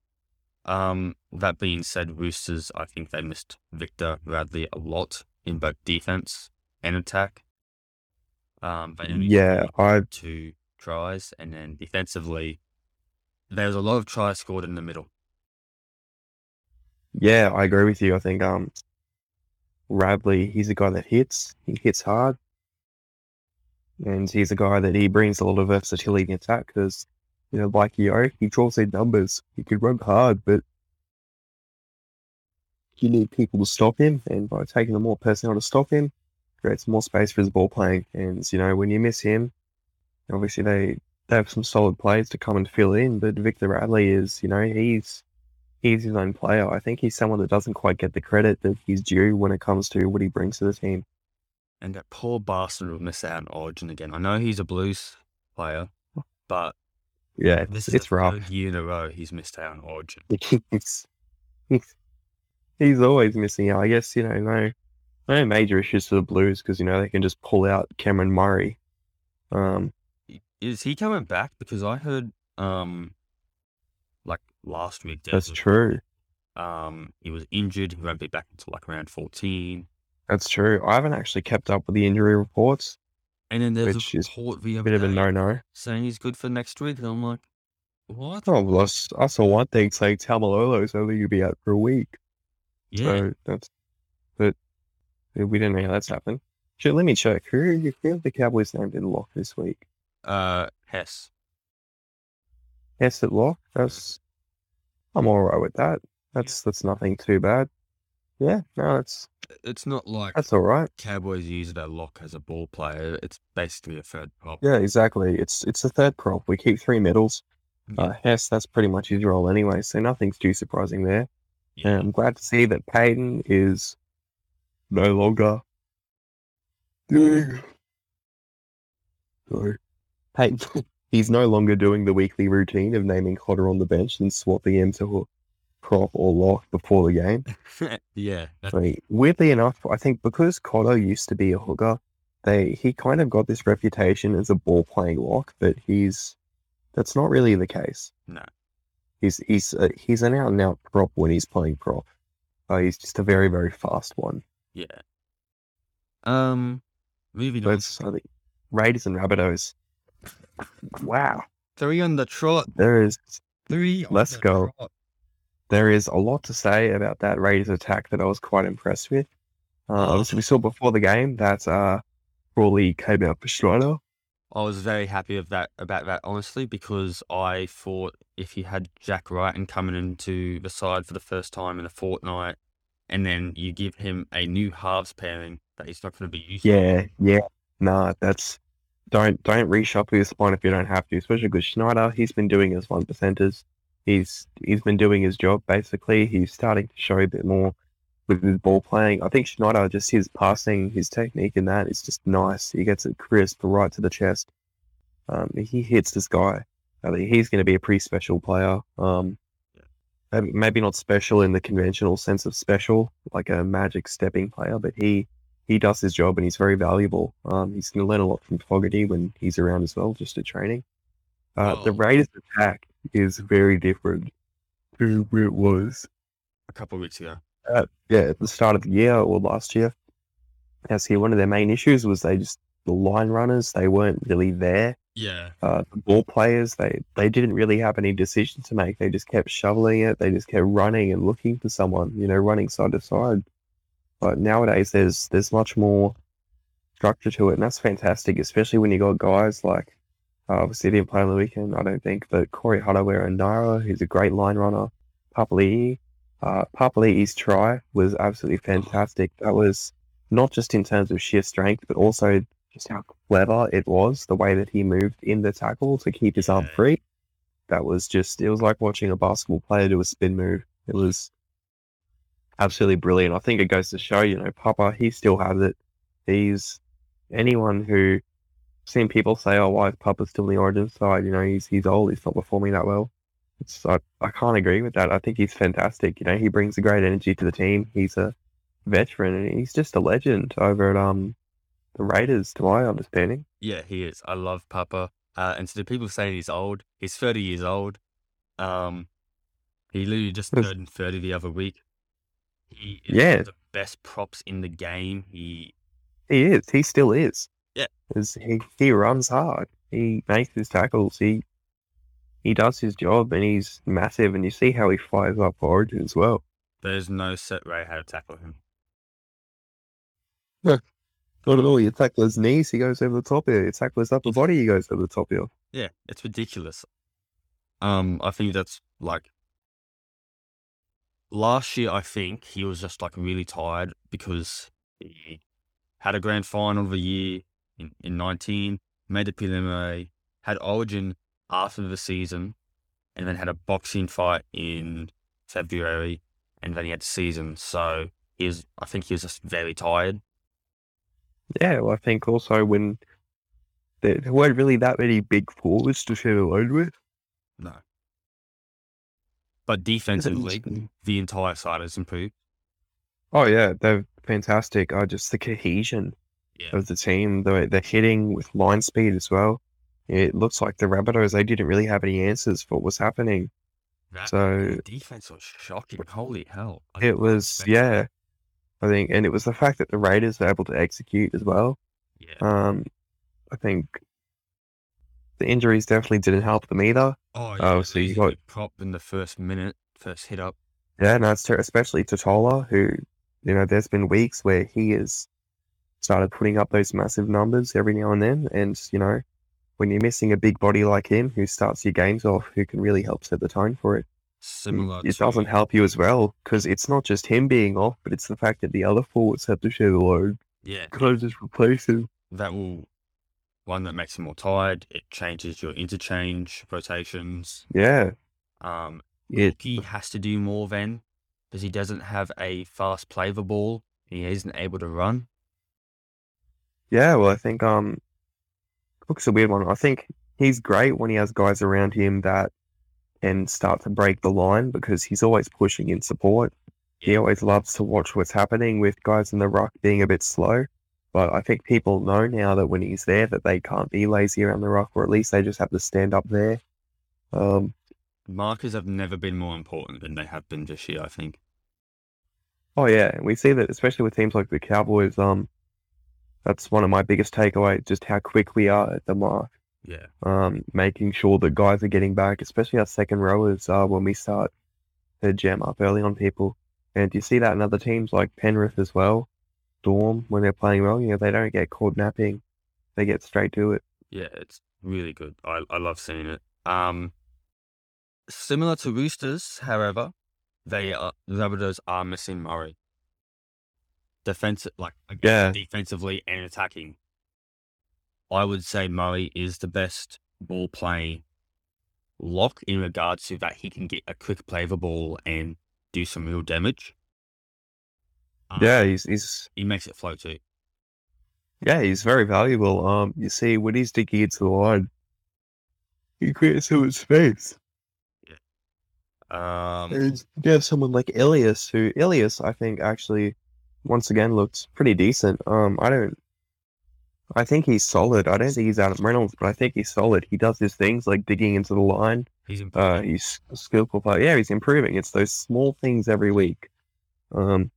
Um, that being said, Roosters, I think they missed Victor Radley a lot in both defense and attack. Um,
Yeah, I
two tries, and then defensively, there was a lot of tries scored in the middle.
Yeah, I agree with you. I think um Radley, he's a guy that hits. He hits hard. And he's a guy that he brings a lot of versatility in attack because, you know, like Yeo, he draws their numbers. He can run hard, but you need people to stop him. And by taking the more personnel to stop him, creates more space for his ball playing. And, you know, when you miss him, obviously they, they have some solid players to come and fill in. But Victor Radley is, you know, he's he's his own player. I think he's someone that doesn't quite get the credit that he's due when it comes to what he brings to the team.
And that poor bastard will miss out on Origin again. I know he's a Blues player, but
Yeah,
this
it's,
is
it's rough.
year in a row he's missed out on Origin.
he's, he's, he's always missing out. I guess, you know, no, no major issues for the Blues because, you know, they can just pull out Cameron Murray. Um,
Is he coming back? Because I heard, um, like last week,
that's
was-
true.
um, he was injured. He won't be back until like around 14.
That's true. I haven't actually kept up with the injury reports.
And then there's
Which
a
is
report the
A bit of a no no.
saying he's good for next week. And I'm like, What?
Oh, well, I, saw one thing saying Taumalolo's only going to be out for a week.
Yeah.
So that's, but we didn't know how that's happened. Let me check. Who who the Cowboys named in lock this week?
Uh, Hess.
Yes, at lock. That's I'm all right with that. That's that's nothing too bad. Yeah, no, it's
It's not like
that's all right.
Cowboys use a lock as a ball player. It's basically a third prop.
Yeah, exactly. It's it's a third prop. We keep three middles.
Yeah.
Uh, Hess, that's pretty much his role anyway, so nothing's too surprising there.
Yeah.
And I'm glad to see that Payten is no longer doing. Sorry. Payten, he's no longer doing the weekly routine of naming Cotter on the bench and swapping him to prop or lock before the game.
yeah.
weirdly enough, I think because Cotter used to be a hooker, they he kind of got this reputation as a ball playing lock, but he's that's not really the case.
No.
He's he's uh, he's an out and out prop when he's playing prop. Uh, he's just a very very fast one.
Yeah. Um, moving on.
But I think Raiders and Rabbitohs. Wow,
Three on the trot.
there is
Three. on
Let's
the
go.
trot.
there is a lot to say about that Raiders attack that I was quite impressed with. Uh, obviously, we saw before the game that uh, Frawley came out for Schneider.
I was very happy of that about that honestly because I thought if you had Jack Wright Wighton coming into the side for the first time in a fortnight, and then you give him a new halves pairing that he's not going to be used. to.
Yeah, yeah. Nah, that's don't don't reshuffle your spine if you don't have to, especially because Schneider, he's been doing his one percenters. He's he's been doing his job basically. He's starting to show a bit more with his ball playing. I think Schneider just his passing, his technique in that is just nice. He gets it crisp right to the chest. Um, he hits this guy. I think he's going to be a pretty special player. Um, maybe, maybe not special in the conventional sense of special, like a magic stepping player, but he he does his job and he's very valuable. Um, he's going to learn a lot from Fogarty when he's around as well, just at training. Uh, The
Oh.
Raiders attack is very different to where it was.
a couple of weeks ago.
Uh, yeah, at the start of the year or last year. Now, see, one of their main issues was they just the line runners they weren't really there.
Yeah.
Uh, the ball players they they didn't really have any decisions to make. They just kept shoveling it. They just kept running and looking for someone, you know, running side to side. But nowadays there's there's much more structure to it, and that's fantastic, especially when you got guys like uh, obviously didn't play on the weekend, I don't think, but Corey Harawira and Naera, who's a great line runner, Papali'i. Uh, Papali'i's try was absolutely fantastic. That was not just in terms of sheer strength, but also just how clever it was, the way that he moved in the tackle to keep his arm free. That was just, it was like watching a basketball player do a spin move. It was absolutely brilliant. I think it goes to show, you know, Papa, he still has it. He's anyone who seen people say, oh, why is Papa still in the origin side? You know, he's, he's old, he's not performing that well. It's, I, I can't agree with that. I think he's fantastic. You know, he brings a great energy to the team. He's a veteran and he's just a legend over at um the Raiders, to my understanding.
Yeah, he is. I love Papa. Uh, and to the people saying he's old, he's 30 years old. Um, he literally just turned 30 the other week. He is
Yeah.
one of the best props in the game. He,
He is. He still is.
Yeah.
'Cause he he runs hard. He makes his tackles. He he does his job, and he's massive. And you see how he fires up for Origin as well.
there's no set way how to tackle him.
Not at all. You tackle his knees, he goes over the top here. You tackle his upper body, he goes over the top here.
Yeah, it's ridiculous. Um, I think that's like last year. I think he was just like really tired because he had a grand final of the year in, in 19, made a preliminary, had Origin after the season, and then had a boxing fight in February, and then he had the season. So he was, I think he was just very tired.
Yeah, well, I think also when there there weren't really that many big forwards to share the load with.
No. But defensively, the entire side has improved.
Oh yeah, they're fantastic. Uh, just the cohesion
Yeah.
of the team, the the hitting with line speed as well. It looks like the Rabbitohs they didn't really have any answers for what was happening.
That
So
defense was shocking. Holy hell! I
it was
expect that.
yeah, I think, and it was the fact that the Raiders were able to execute as well.
Yeah.
Um, I think the injuries definitely didn't help them either.
Oh,
Oh, so you
losing
got-
prop in the first minute, first hit up.
Yeah, no, it's ter- especially Tatola, who, you know, there's been weeks where he has started putting up those massive numbers every now and then. And, you know, when you're missing a big body like him who starts your games off, who can really help set the tone for it,
Similar.
it
to,
doesn't help you as well because it's not just him being off, but it's the fact that the other forwards have to share the load.
Yeah,
Can't just replace him.
that will one that makes him more tired. It changes your interchange rotations.
Yeah,
Um,
it.
he has to do more then because he doesn't have a fast play of a ball. He isn't able to run.
Yeah, well, I think um, Cook's a weird one. I think he's great when he has guys around him that can start to break the line because he's always pushing in support. He always loves to watch what's happening with guys in the ruck being a bit slow. But I think people know now that when he's there that they can't be lazy around the rock, or at least they just have to stand up there. Um,
Markers have never been more important than they have been this year. I think.
Oh yeah, we see that especially with teams like the Cowboys. Um, that's one of my biggest takeaways, just how quick we are at the mark.
Yeah.
Um, making sure that guys are getting back, especially our second rowers, uh, when we start to jam up early on people. And you see that in other teams like Penrith as well, Dorm, when they're playing well, you know, they don't get caught napping. They get straight to it.
Yeah, it's really good. I, I love seeing it. Um, similar to Roosters, however, they are the Rabbitohs are missing Murray. Defensive, like I guess
Yeah.
defensively and attacking. I would say Murray is the best ball play lock in regards to that he can get a quick play of a ball and do some real damage. Um,
Yeah, he's, he's
he makes it flow too.
Yeah, he's very valuable. Um, you see, when he's digging into the line, he creates so much space. Yeah.
Um,
And you have someone like Ilias, who Ilias, I think, actually, once again, looks pretty decent. Um, I don't, I think he's solid. I don't think he's Adam Reynolds, but I think he's solid. He does his things like digging into the line.
he's
Uh, he's a skillful player. Yeah, he's improving. It's those small things every week. Um,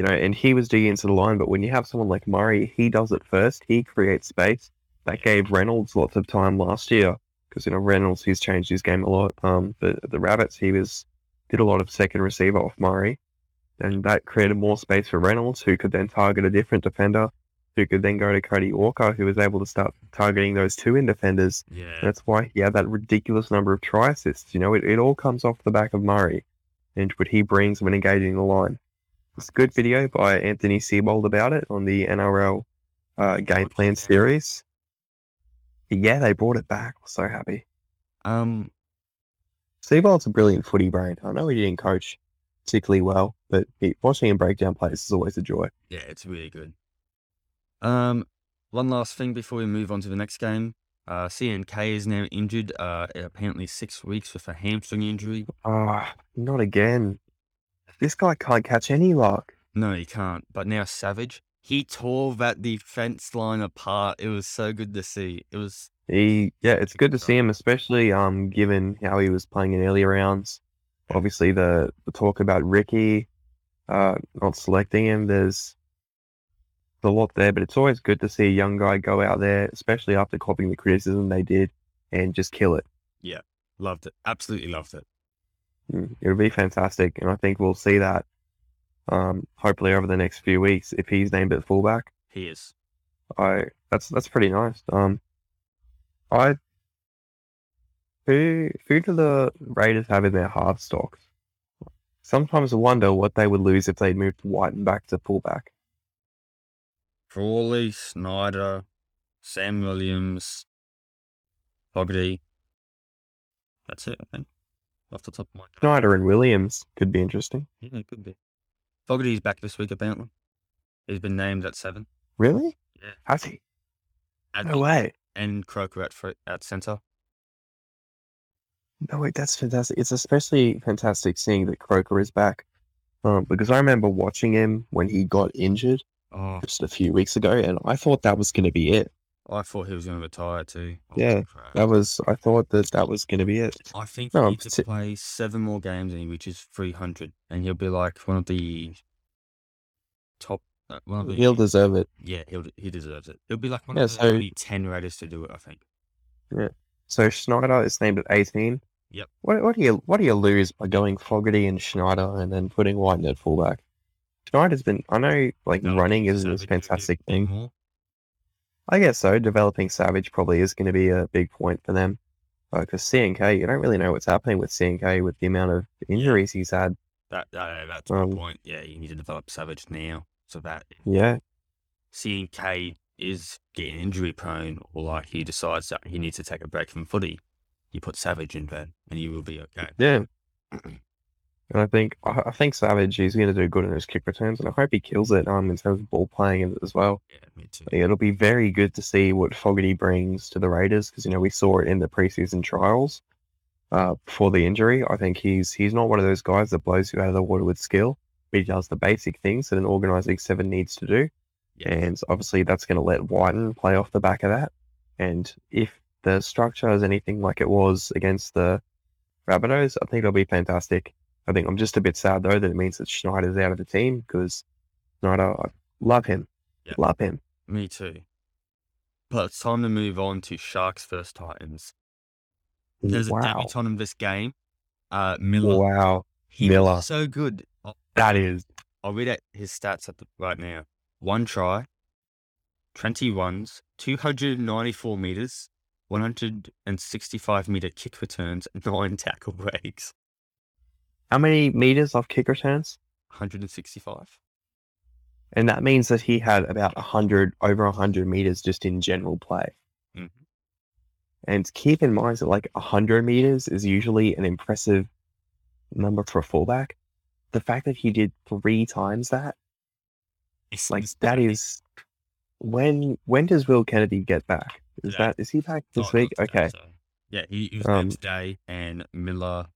you know, and he was digging into the line, but when you have someone like Murray, he does it first. He creates space. That gave Reynolds lots of time last year because you know Reynolds he's changed his game a lot. Um, the the Rabbits he was did a lot of second receiver off Murray, and that created more space for Reynolds, who could then target a different defender, who could then go to Cody Walker, who was able to start targeting those two in defenders.
yeah.
That's why he had that ridiculous number of try assists. You know, it, it all comes off the back of Murray and what he brings when engaging the line. It's a good video by Anthony Seibold about it on the NRL uh, game plan series. Yeah, they brought it back. I'm so happy.
Um,
Seibold's a brilliant footy brain. I know he didn't coach particularly well, but he, watching him break down plays is always a joy.
Yeah, it's really good. Um, one last thing before we move on to the next game. Uh, CNK is now injured. Uh, apparently six weeks with a hamstring injury.
Ah, not again. This guy can't catch any luck.
No, he can't. But now Savage, he tore that defense line apart. It was so good to see. It was
He, yeah, it's good to see him, especially um, given how he was playing in early rounds. Obviously, the, the talk about Ricky uh, not selecting him, there's a lot there, but it's always good to see a young guy go out there, especially after copying the criticism they did, and just kill it.
Yeah, loved it. Absolutely loved it.
Mm, It would be fantastic, and I think we'll see that um, hopefully over the next few weeks if he's named at fullback.
He is.
I that's that's pretty nice. Um, I who who do the Raiders have in their half stocks? Sometimes I wonder what they would lose if they moved Wighton back to fullback.
Frawley, Schneider, Sam Williams, Fogarty. That's it, I think. Off the top of my head.
Schneider and Williams could be interesting.
Yeah, it could be. Fogarty's back this week, apparently. He's been named at seven.
Really?
Yeah.
Has he?
And,
No way.
and Croker at, at centre.
No wait, that's fantastic. It's especially fantastic seeing that Croker is back. Um, because I remember watching him when he got injured
Oh,
just a few weeks ago, and I thought that was going to be it.
I thought he was going to retire too. Oh,
Yeah. That was I thought that that was going to be it.
I think
No,
he needs to play seven more games and he reaches 300. And he'll be like one of the top. Uh, one of the,
He'll deserve it.
yeah, he'll, he deserves it. He'll be like one
Yeah,
of the
so-
only 10 Raiders to do it, I think. Yeah.
So Schneider is named at 18,
Yep.
What, what do you what do you lose by going Fogarty and Schneider and then putting White at fullback? Schneider's been I know like
No,
running isn't his fantastic thing.
more.
I guess so. Developing Savage probably is going to be a big point for them. Because CNK, you don't really know what's happening with CNK with the amount of injuries he's had.
That, that that's
Um,
my point. Yeah, you need to develop Savage now so that
Yeah,
CNK is getting injury prone or like he decides that he needs to take a break from footy, you put Savage in there and you will be okay.
yeah. And I think I think Savage is going to do good in his kick returns, and I hope he kills it um in terms of ball playing as well.
Yeah, me too.
It'll be very good to see what Fogarty brings to the Raiders because you know we saw it in the preseason trials uh, before the injury. I think he's he's not one of those guys that blows you out of the water with skill, but he does the basic things that an organising seven needs to do,
Yeah.
and obviously that's going to let Wighton play off the back of that. And if the structure is anything like it was against the Rabbitohs, I think it'll be fantastic. I think I'm just a bit sad though that it means that Schneider's out of the team because Schneider, I love him,
Yeah.
love him.
Me too. But it's time to move on to Sharks versus Titans. There's a
wow.
debutant in this game. Uh, Miller.
Wow.
He
Miller.
so good. I'll,
That is
I'll read out his stats at the, right now. One try, 20 runs, 294 meters, 165 meter kick returns, nine tackle breaks.
How many meters off kick returns?
165.
And that means that he had about 100, over 100 meters just in general play.
Mhm.
And keep in mind that like 100 meters is usually an impressive number for a fullback. The fact that he did three times that,
It's
like that is when when does Will Kennedy get back? Is
Today.
that is he back this
not-
week? Okay.
so- Yeah, he, he was
Um,
today, and Miller,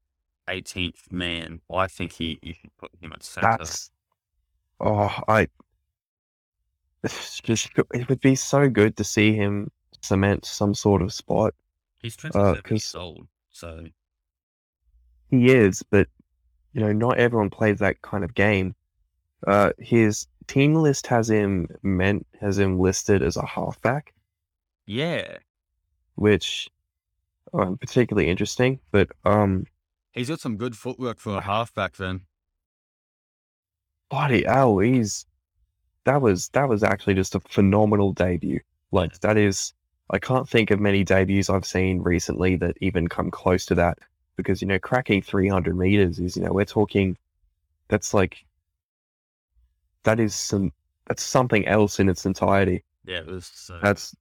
18th man. I think he you should put him at center.
That's oh, I it's just it would be so good to see him cement some sort of spot.
He's 27
uh,
years old, so
He is, but you know, not everyone plays that kind of game. Uh, his team list has him meant has him listed as a halfback,
yeah,
which um, particularly interesting. But um,
he's got some good footwork for a halfback. Then
bloody hell, he's that was that was actually just a phenomenal debut. Like that is, I can't think of many debuts I've seen recently that even come close to that. Because you know, cracking 300 meters is you know we're talking, that's like, that is some that's something else in its entirety.
yeah, it was. Uh,
That's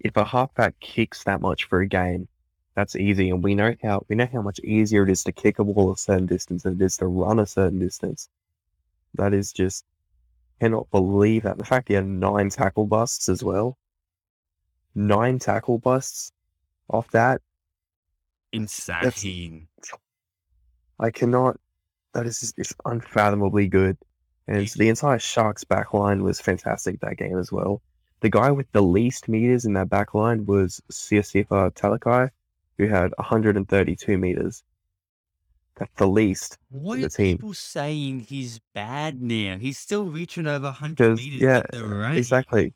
if a halfback kicks that much for a game, that's easy, and we know how we know how much easier it is to kick a ball a certain distance than it is to run a certain distance. That is just cannot believe that. The fact he had nine tackle busts as well, nine tackle busts off that,
insane.
I cannot. That is just, it's unfathomably good, and the entire Sharks back line was fantastic that game as well. The guy with the least meters in that back line was Siasifa Talakai, who had 132 meters. That's the least.
Why
the
are
team.
people saying he's bad now? He's still reaching over 100 meters
yeah,
at the.
Exactly.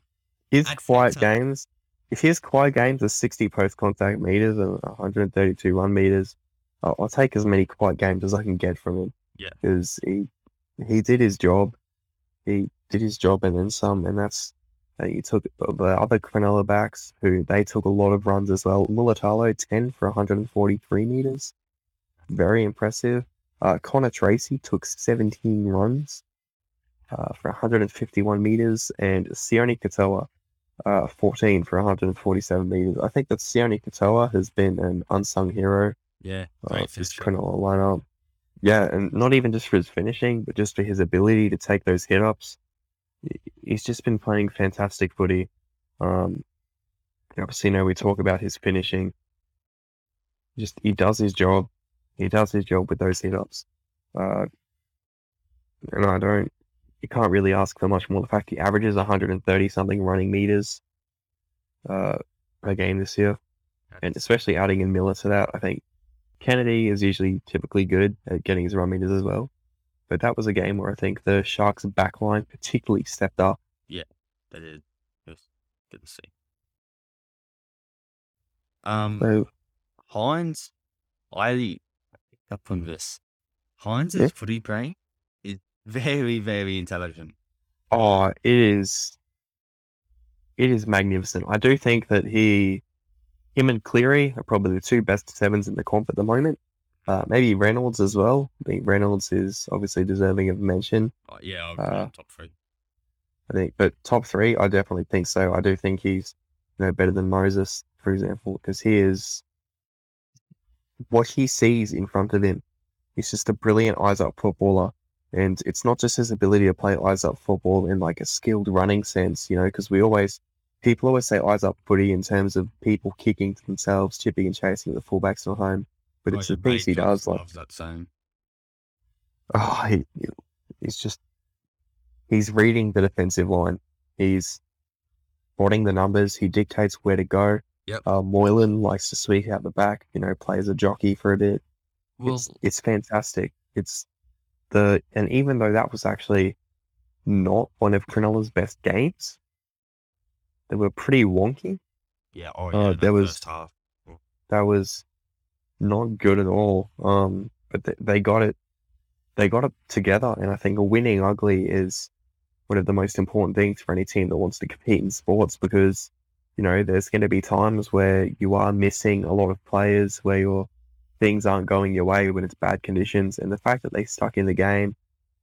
His quiet games, if his quiet games are 60 post contact meters and 132 run meters, I'll, I'll take as many quiet games as I can get from him.
Yeah.
Because he, he did his job. He did his job and then some. And that's, uh, he took the other Cronulla backs who they took a lot of runs as well. Mulitalo, 10 for 143 meters. Very impressive. Uh, Connor Tracey took 17 runs uh, for 151 meters, and Sione Katoa, uh, 14 for 147 meters. I think that Sione Katoa has been an unsung hero
yeah,
uh,
great
of this. Cronulla lineup. Yeah, and not even just for his finishing, but just for his ability to take those hit ups. He's just been playing fantastic footy. Um, obviously, you know, we talk about his finishing. Just he does his job. He does his job with those hit ups. Uh, and I don't, you can't really ask for much more. The fact he averages 130 something running meters uh, per game this year, and especially adding in Miller to that, I think Kennedy is usually typically good at getting his run meters as well. But that was a game where I think the Sharks backline particularly stepped up.
Yeah, that is, it was good to see. Um,
So
Hynes, I picked up on this. Hynes's
Yeah.
footy brain is very, very intelligent.
Oh, it is. It is magnificent. I do think that he, him and Cleary are probably the two best sevens in the comp at the moment. Uh, maybe Reynolds as well. I think Reynolds is obviously deserving of mention.
Oh, yeah, I'll
Uh,
top three.
I think, but top three, I definitely think so. I do think he's, you know, better than Moses, for example, because he is what he sees in front of him. He's just a brilliant eyes up footballer, and it's not just his ability to play eyes up football in like a skilled running sense, you know, because we always people always say eyes up footy in terms of people kicking to themselves, chipping and chasing at the fullbacks not home, but
Oh,
it's the things he does, like
loves that saying.
oh, he, he's just he's reading the defensive line. He's spotting the numbers. He dictates where to go.
Yep.
Uh, Moylan likes to sweep out the back. You know, plays a jockey for a bit.
Well,
It's it's fantastic. It's the and even though that was actually not one of Cronulla's best games, they were pretty wonky.
yeah, oh,
uh,
yeah, that
there was-
half.
That was not good at all. Um, but they, they got it. They got it together, and I think a winning ugly is one of the most important things for any team that wants to compete in sports because you know there's going to be times where you are missing a lot of players, where your things aren't going your way when it's bad conditions, and the fact that they stuck in the game,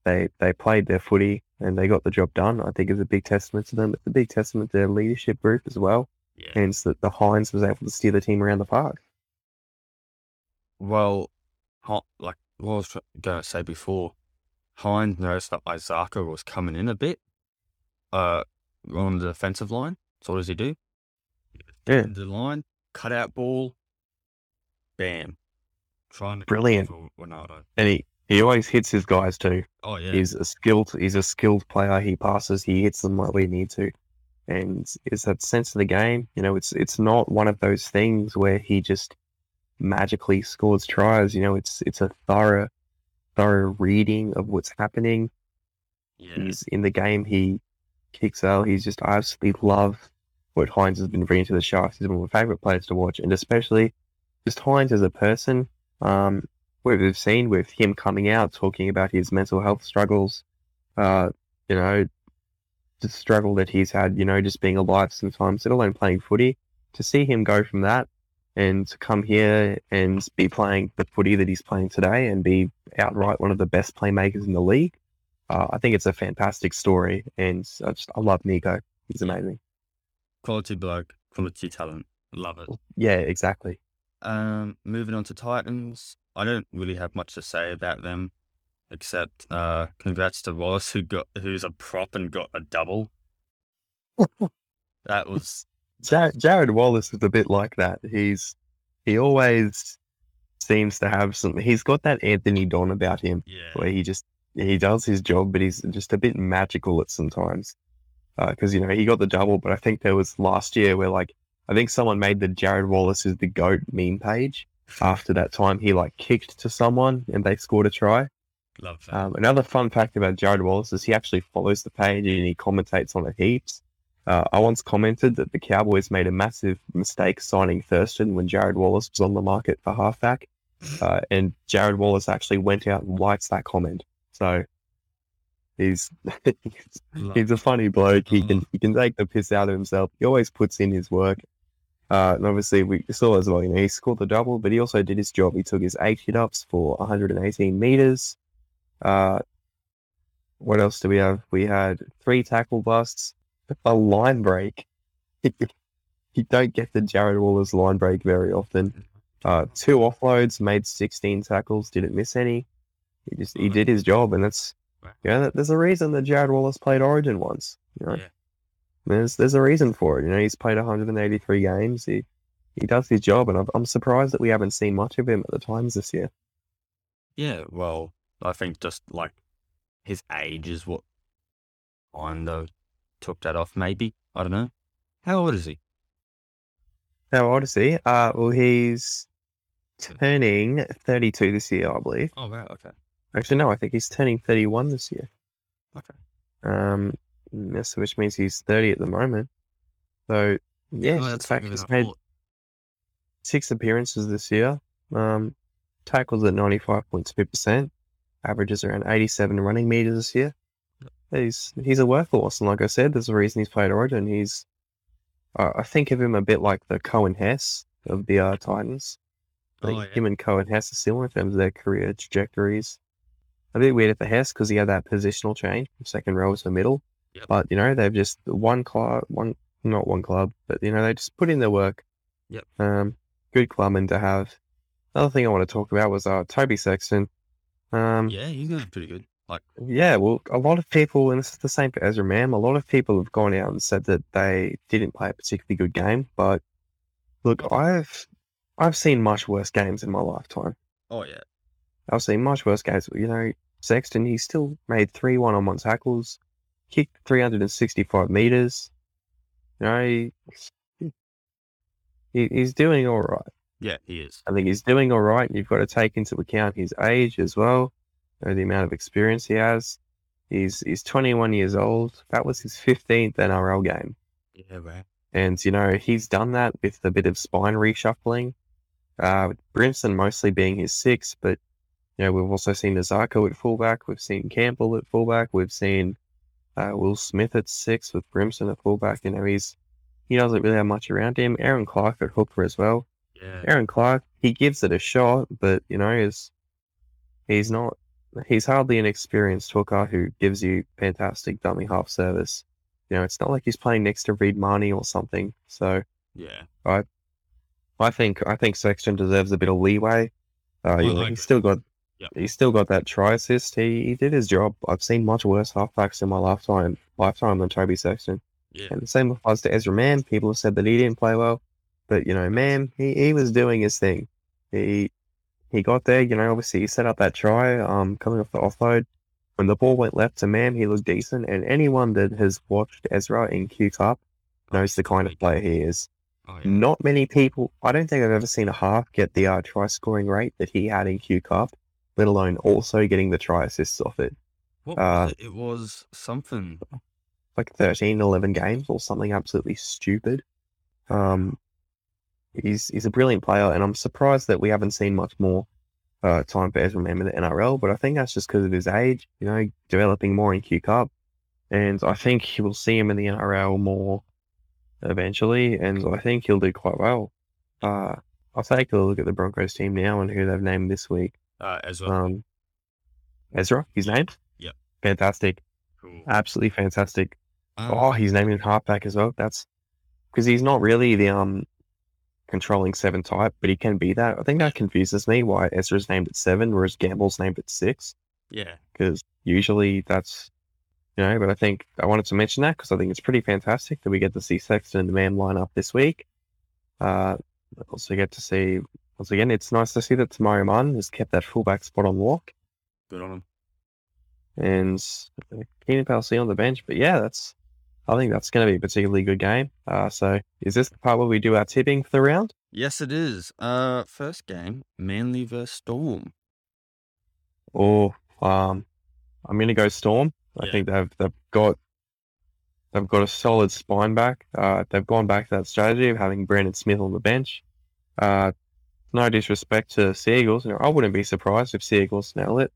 they they played their footy and they got the job done. I think is a big testament to them. It's a big testament to their leadership group as well,
Yeah.
hence that the Hynes was able to steer the team around the park.
Well, like what I was going to say before, Hynes noticed that Isaako was coming in a bit uh, on the defensive line. So what does he do?
Yeah.
The line, cut out ball, bam. Trying to
Brilliant.
Ronaldo.
and he, he always hits his guys too.
Oh yeah,
He's a skilled he's a skilled player. He passes, he hits them like we need to. And it's that sense of the game. You know, it's it's not one of those things where he just magically scores tries. You know, it's it's a thorough thorough reading of what's happening.
yeah.
He's in the game, he kicks out. He's just I absolutely love what Hynes has been bringing to the Sharks. He's one of my favourite players to watch, and especially just Hynes as a person. Um, what we've seen with him coming out talking about his mental health struggles, uh, you know, the struggle that he's had, you know, just being alive sometimes, let alone playing footy. To see him go from that and to come here and be playing the footy that he's playing today and be outright one of the best playmakers in the league, uh, I think it's a fantastic story. And I just I love Nicho. He's amazing.
quality bloke, quality talent. Love it.
Yeah, exactly.
Um, moving on to Titans, I don't really have much to say about them, except uh, congrats to Wallace who got who's a prop and got a double. That was
Jarrod, Jarrod Wallace is a bit like that. He's he always seems to have some. He's got that Anthony Don about him,
yeah,
where he just he does his job, but he's just a bit magical at sometimes. Because you know he got the double, but I think there was last year where like I think someone made the Jarrod Wallace is the goat meme page after that time he like kicked to someone and they scored a try.
love that.
Um, another fun fact about Jarrod Wallace is he actually follows the page and he commentates on it heaps. Uh, I once commented that the Cowboys made a massive mistake signing Thurston when Jarrod Wallace was on the market for halfback, uh, and Jarrod Wallace actually went out and likes that comment. So he's he's a funny bloke. He can he can take the piss out of himself. He always puts in his work. Uh, and obviously we saw as well. You know, he scored the double, but he also did his job. He took his eight hit ups for 118 meters. Uh, what else do we have? We had three tackle busts, a line break. you don't get the Jarrod Wallace line break very often. Uh, two offloads, made 16 tackles, didn't miss any. He just he did his job, and that's yeah. that- There's a reason that Jarrod Wallace played Origin once. You know,
Yeah.
there's there's a reason for it. You know, he's played 183 games. He he does his job, and I'm, I'm surprised that we haven't seen much of him at the times this year.
Yeah, well, I think just like his age is what kind of took that off. Maybe I don't know. How old is he?
Now, Odyssey, uh, well, he's turning 32 this year, I believe.
Oh wow, okay,
Actually, no, I think he's turning 31 this year.
okay.
Um, yes, which means he's 30 at the moment. So, yeah,
Oh, that's
fact he's made
thought.
six appearances this year. Um, tackles at 95.2%, averages around 87 running meters this year. He's he's a workhorse, and like I said, there's a reason he's played Origin. He's uh, I think of him a bit like the Coen Hess of the uh, Titans. I think
Oh, yeah.
him and Coen Hess are similar in terms of their career trajectories. A bit weird for Hess because he had that positional change from second row to middle.
Yep.
But you know they've just one club, one not one club, but you know they just put in their work.
Yep.
Um, good clubman to have. Another thing I want to talk about was uh Toby Sexton. Um,
Yeah, he's going pretty good. Like,
yeah, well, a lot of people, and this is the same for Ezra Mam, a lot of people have gone out and said that they didn't play a particularly good game. But look, oh, I've I've seen much worse games in my lifetime.
oh yeah,
I've seen much worse games. You know, Sexton, he still made three one-on-one tackles, kicked 365 meters. You know, he, he he's doing all right.
yeah, he is.
I think he's doing all right. You've got to take into account his age as well, know, the amount of experience he has. He's he's 21 years old. That was his 15th NRL game,
Yeah, right.
and you know he's done that with a bit of spine reshuffling. Uh, with Brimson mostly being his six, but you know we've also seen Nazako at fullback. We've seen Campbell at fullback. We've seen uh, Will Smith at six with Brimson at fullback. You know he's he doesn't really have much around him. Erin Clark at hooker as well.
Yeah,
Erin Clark, he gives it a shot, but you know, he's he's not he's hardly an experienced hooker who gives you fantastic dummy half service. You know, it's not like he's playing next to Reed Mahoney or something. So
yeah.
I I think I think Sexton deserves a bit of leeway. Uh, you know, he's still got
Yep.
he's still got that try assist. He he did his job. I've seen much worse halfbacks in my lifetime lifetime than Toby Sexton.
Yeah,
And the same applies to Ezra Mam. People have said that he didn't play well, but you know, Mam, he, he was doing his thing. He he got there. You know, obviously he set up that try. Um, coming off the offload, when the ball went left to Mam, he looked decent. And anyone that has watched Ezra in Q Cup knows the kind of player he is.
Oh yeah.
Not many people. I don't think I've ever seen a half get the uh, try scoring rate that he had in Q Cup, let alone also getting the try assists off it.
What
uh,
was it? It was something.
like 13, 11 games or something absolutely stupid. Um, he's he's a brilliant player, and I'm surprised that we haven't seen much more uh, time for Ezra Mam in the NRL. But I think that's just because of his age, you know, developing more in Q Cup, and I think we'll see him in the NRL more eventually, and I think he'll do quite well. Uh, I'll take a look at the Broncos team now and who they've named this week.
Uh, as well.
Um, Ezra, his name.
Yep.
Fantastic,
cool.
absolutely fantastic.
Um,
Oh, he's naming halfback as well. That's because he's not really the um controlling seven type, but he can be that. I think that confuses me why Ezra's named at seven, whereas Gamble's named at six.
yeah.
Because usually that's you know. But I think I wanted to mention that because I think it's pretty fantastic that we get to see Sexton and the man line up this week. Uh, also get to see once again. It's nice to see that Te Maire Martin has kept that fullback spot on lock
Good on him.
and Keenan Palasia on the bench. But yeah, that's I think that's going to be a particularly good game. Uh, so is this the part where we do our tipping for the round?
Yes, it is. Uh, first game, Manly versus Storm.
Or um, I'm going to go Storm. I
Yeah.
think they've they've got they've got a solid spine back. Uh, they've gone back to that strategy of having Brandon Smith on the bench. Uh, no disrespect to Seagulls, you know, I wouldn't be surprised if Seagulls nail it.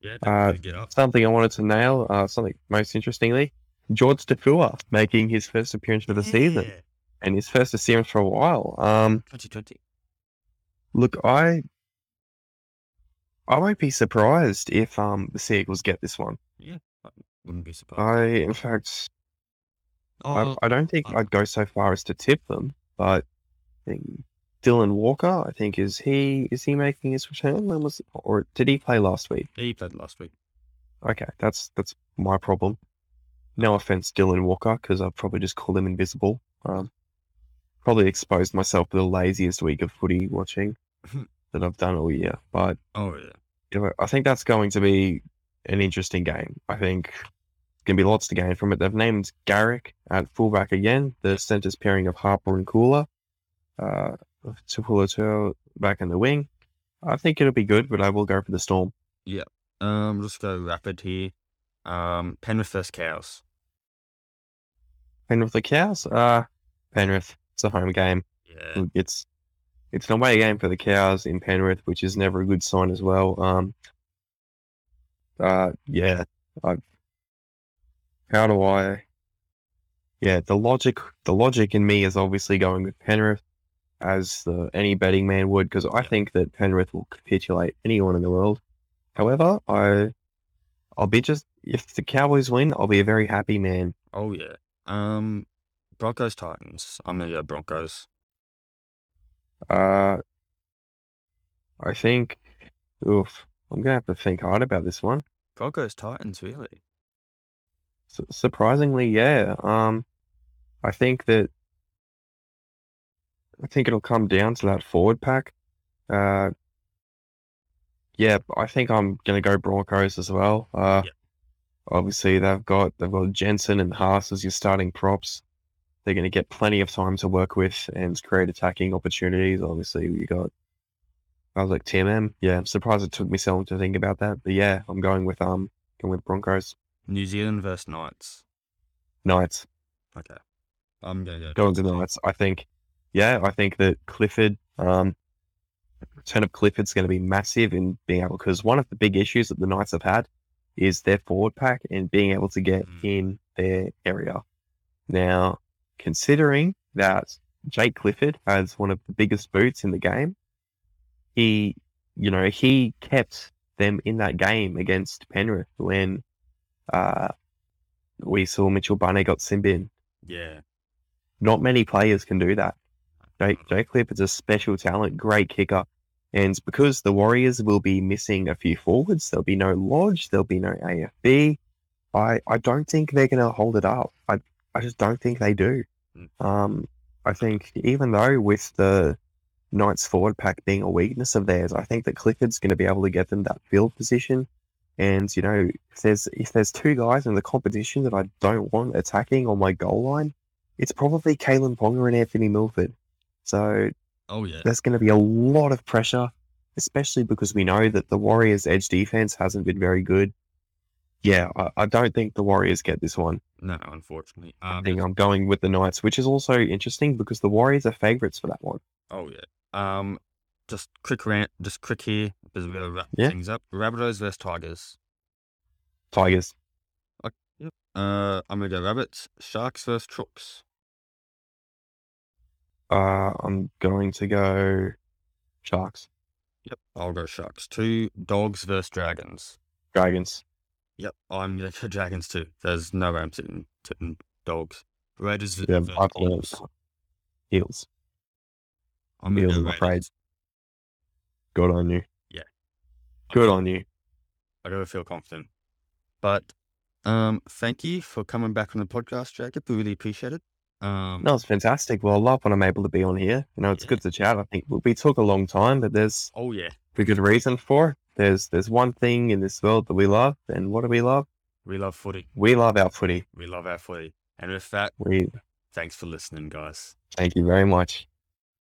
Yeah,
Uh,
get up.
Something I wanted to nail, uh, something most interestingly, George Tafua making his first appearance for the season and his first appearance for a while. Um,
2020.
look, I I won't be surprised if um the Seagulls get this one.
Yeah, I wouldn't be surprised.
I, in fact,
oh,
I, I don't think
uh,
I'd go so far as to tip them, but I think Dylan Walker, I think is he is he making his return? When was or did he play last week?
he played last week.
Okay, that's that's my problem. No offense, Dylan Walker, because I've probably just called him invisible. Um, probably exposed myself to the laziest week of footy watching that I've done all year. But
Oh yeah.
you know, I think that's going to be an interesting game. I think it's going to be lots to gain from it. They've named Garrick at fullback again. The centres pairing of Harper and Koula. Uh, Tupula back in the wing. I think it'll be good, but I will go for the Storm.
Um, let's go rapid here. Um, Penrith versus Cows.
Penrith the Cows. Uh, Penrith. It's a home game.
Yeah.
It's it's an away game for the Cows in Penrith, which is never a good sign as well. Um, uh, yeah, I, how do I? Yeah, the logic, the logic in me is obviously going with Penrith, as the, any betting man would, because I think that Penrith will capitulate anyone in the world. However, I, I'll be just if the Cowboys win, I'll be a very happy man.
Oh yeah. Um, Broncos Titans. I'm gonna go Broncos.
Uh, I think, oof, I'm gonna have to think hard about this one.
Broncos Titans, really?
Su- surprisingly, yeah. Um, I think that I think it'll come down to that forward pack. Uh, yeah, I think I'm gonna go Broncos as well. Uh,
Yeah.
Obviously they've got they've got Jensen and Haas as your starting props. They're gonna get plenty of time to work with and create attacking opportunities. Obviously, you got I was like TMM. Yeah, I'm surprised it took me so long to think about that, but yeah, I'm going with um going with Broncos.
New Zealand versus Knights.
Knights.
Okay. I'm gonna go.
going to the Knights. I think, yeah, I think that Clifford, um, return of Clifford's going to be massive in being able because one of the big issues that the Knights have had is their forward pack and being able to get
Mm.
in their area. Now, considering that Jake Clifford has one of the biggest boots in the game, he, you know, he kept them in that game against Penrith when uh, we saw Mitchell Bunny got sin bin
Yeah.
not many players can do that. Jake, Jake Clifford's a special talent, great kicker. And because the Warriors will be missing a few forwards, there'll be no Lodge, there'll be no AFB. I, I don't think they're going to hold it up. I, I just don't think they do.
Mm.
Um, I think even though with the Knights forward pack being a weakness of theirs, I think that Clifford's going to be able to get them that field position. And you know, if there's if there's two guys in the competition that I don't want attacking on my goal line, it's probably Kalyn Ponga and Anthony Milford. So
Oh yeah.
there's going to be a lot of pressure, especially because we know that the Warriors' edge defense hasn't been very good. Yeah, I, I don't think the Warriors get this one.
No, unfortunately.
I
Um,
think I'm going with the Knights, which is also interesting because the Warriors are favourites for that one.
Oh yeah. Um, just quick rant, just quick here, because we're gonna wrap
Yeah.
things up. Rabbitohs versus Tigers.
Tigers.
Uh, I'm gonna go Rabbits. Sharks versus Trooks.
Uh, I'm going to go Sharks.
Yep. I'll go Sharks. Two Dogs versus Dragons.
Dragons.
Yep. I'm gonna Dragons too. There's no way I'm sitting, sitting Dogs. Raiders v-
Yeah,
versus
I believe
Eels.
Heels.
I'm go
I'm afraid. Good on you.
Yeah.
Good on you.
I gotta feel confident. But um, thank you for coming back on the podcast, Jacob. We really appreciate it. Um,
No, it's fantastic. Well, I love when I'm able to be on here. You know, it's
Yeah.
good to chat. I think we- we took a long time, but there's
oh yeah,
a good reason for it. There's there's one thing in this world that we love, and what do we love?
we love footy.
We love our footy.
We love our footy. And with that,
We
thanks for listening, guys.
thank you very much.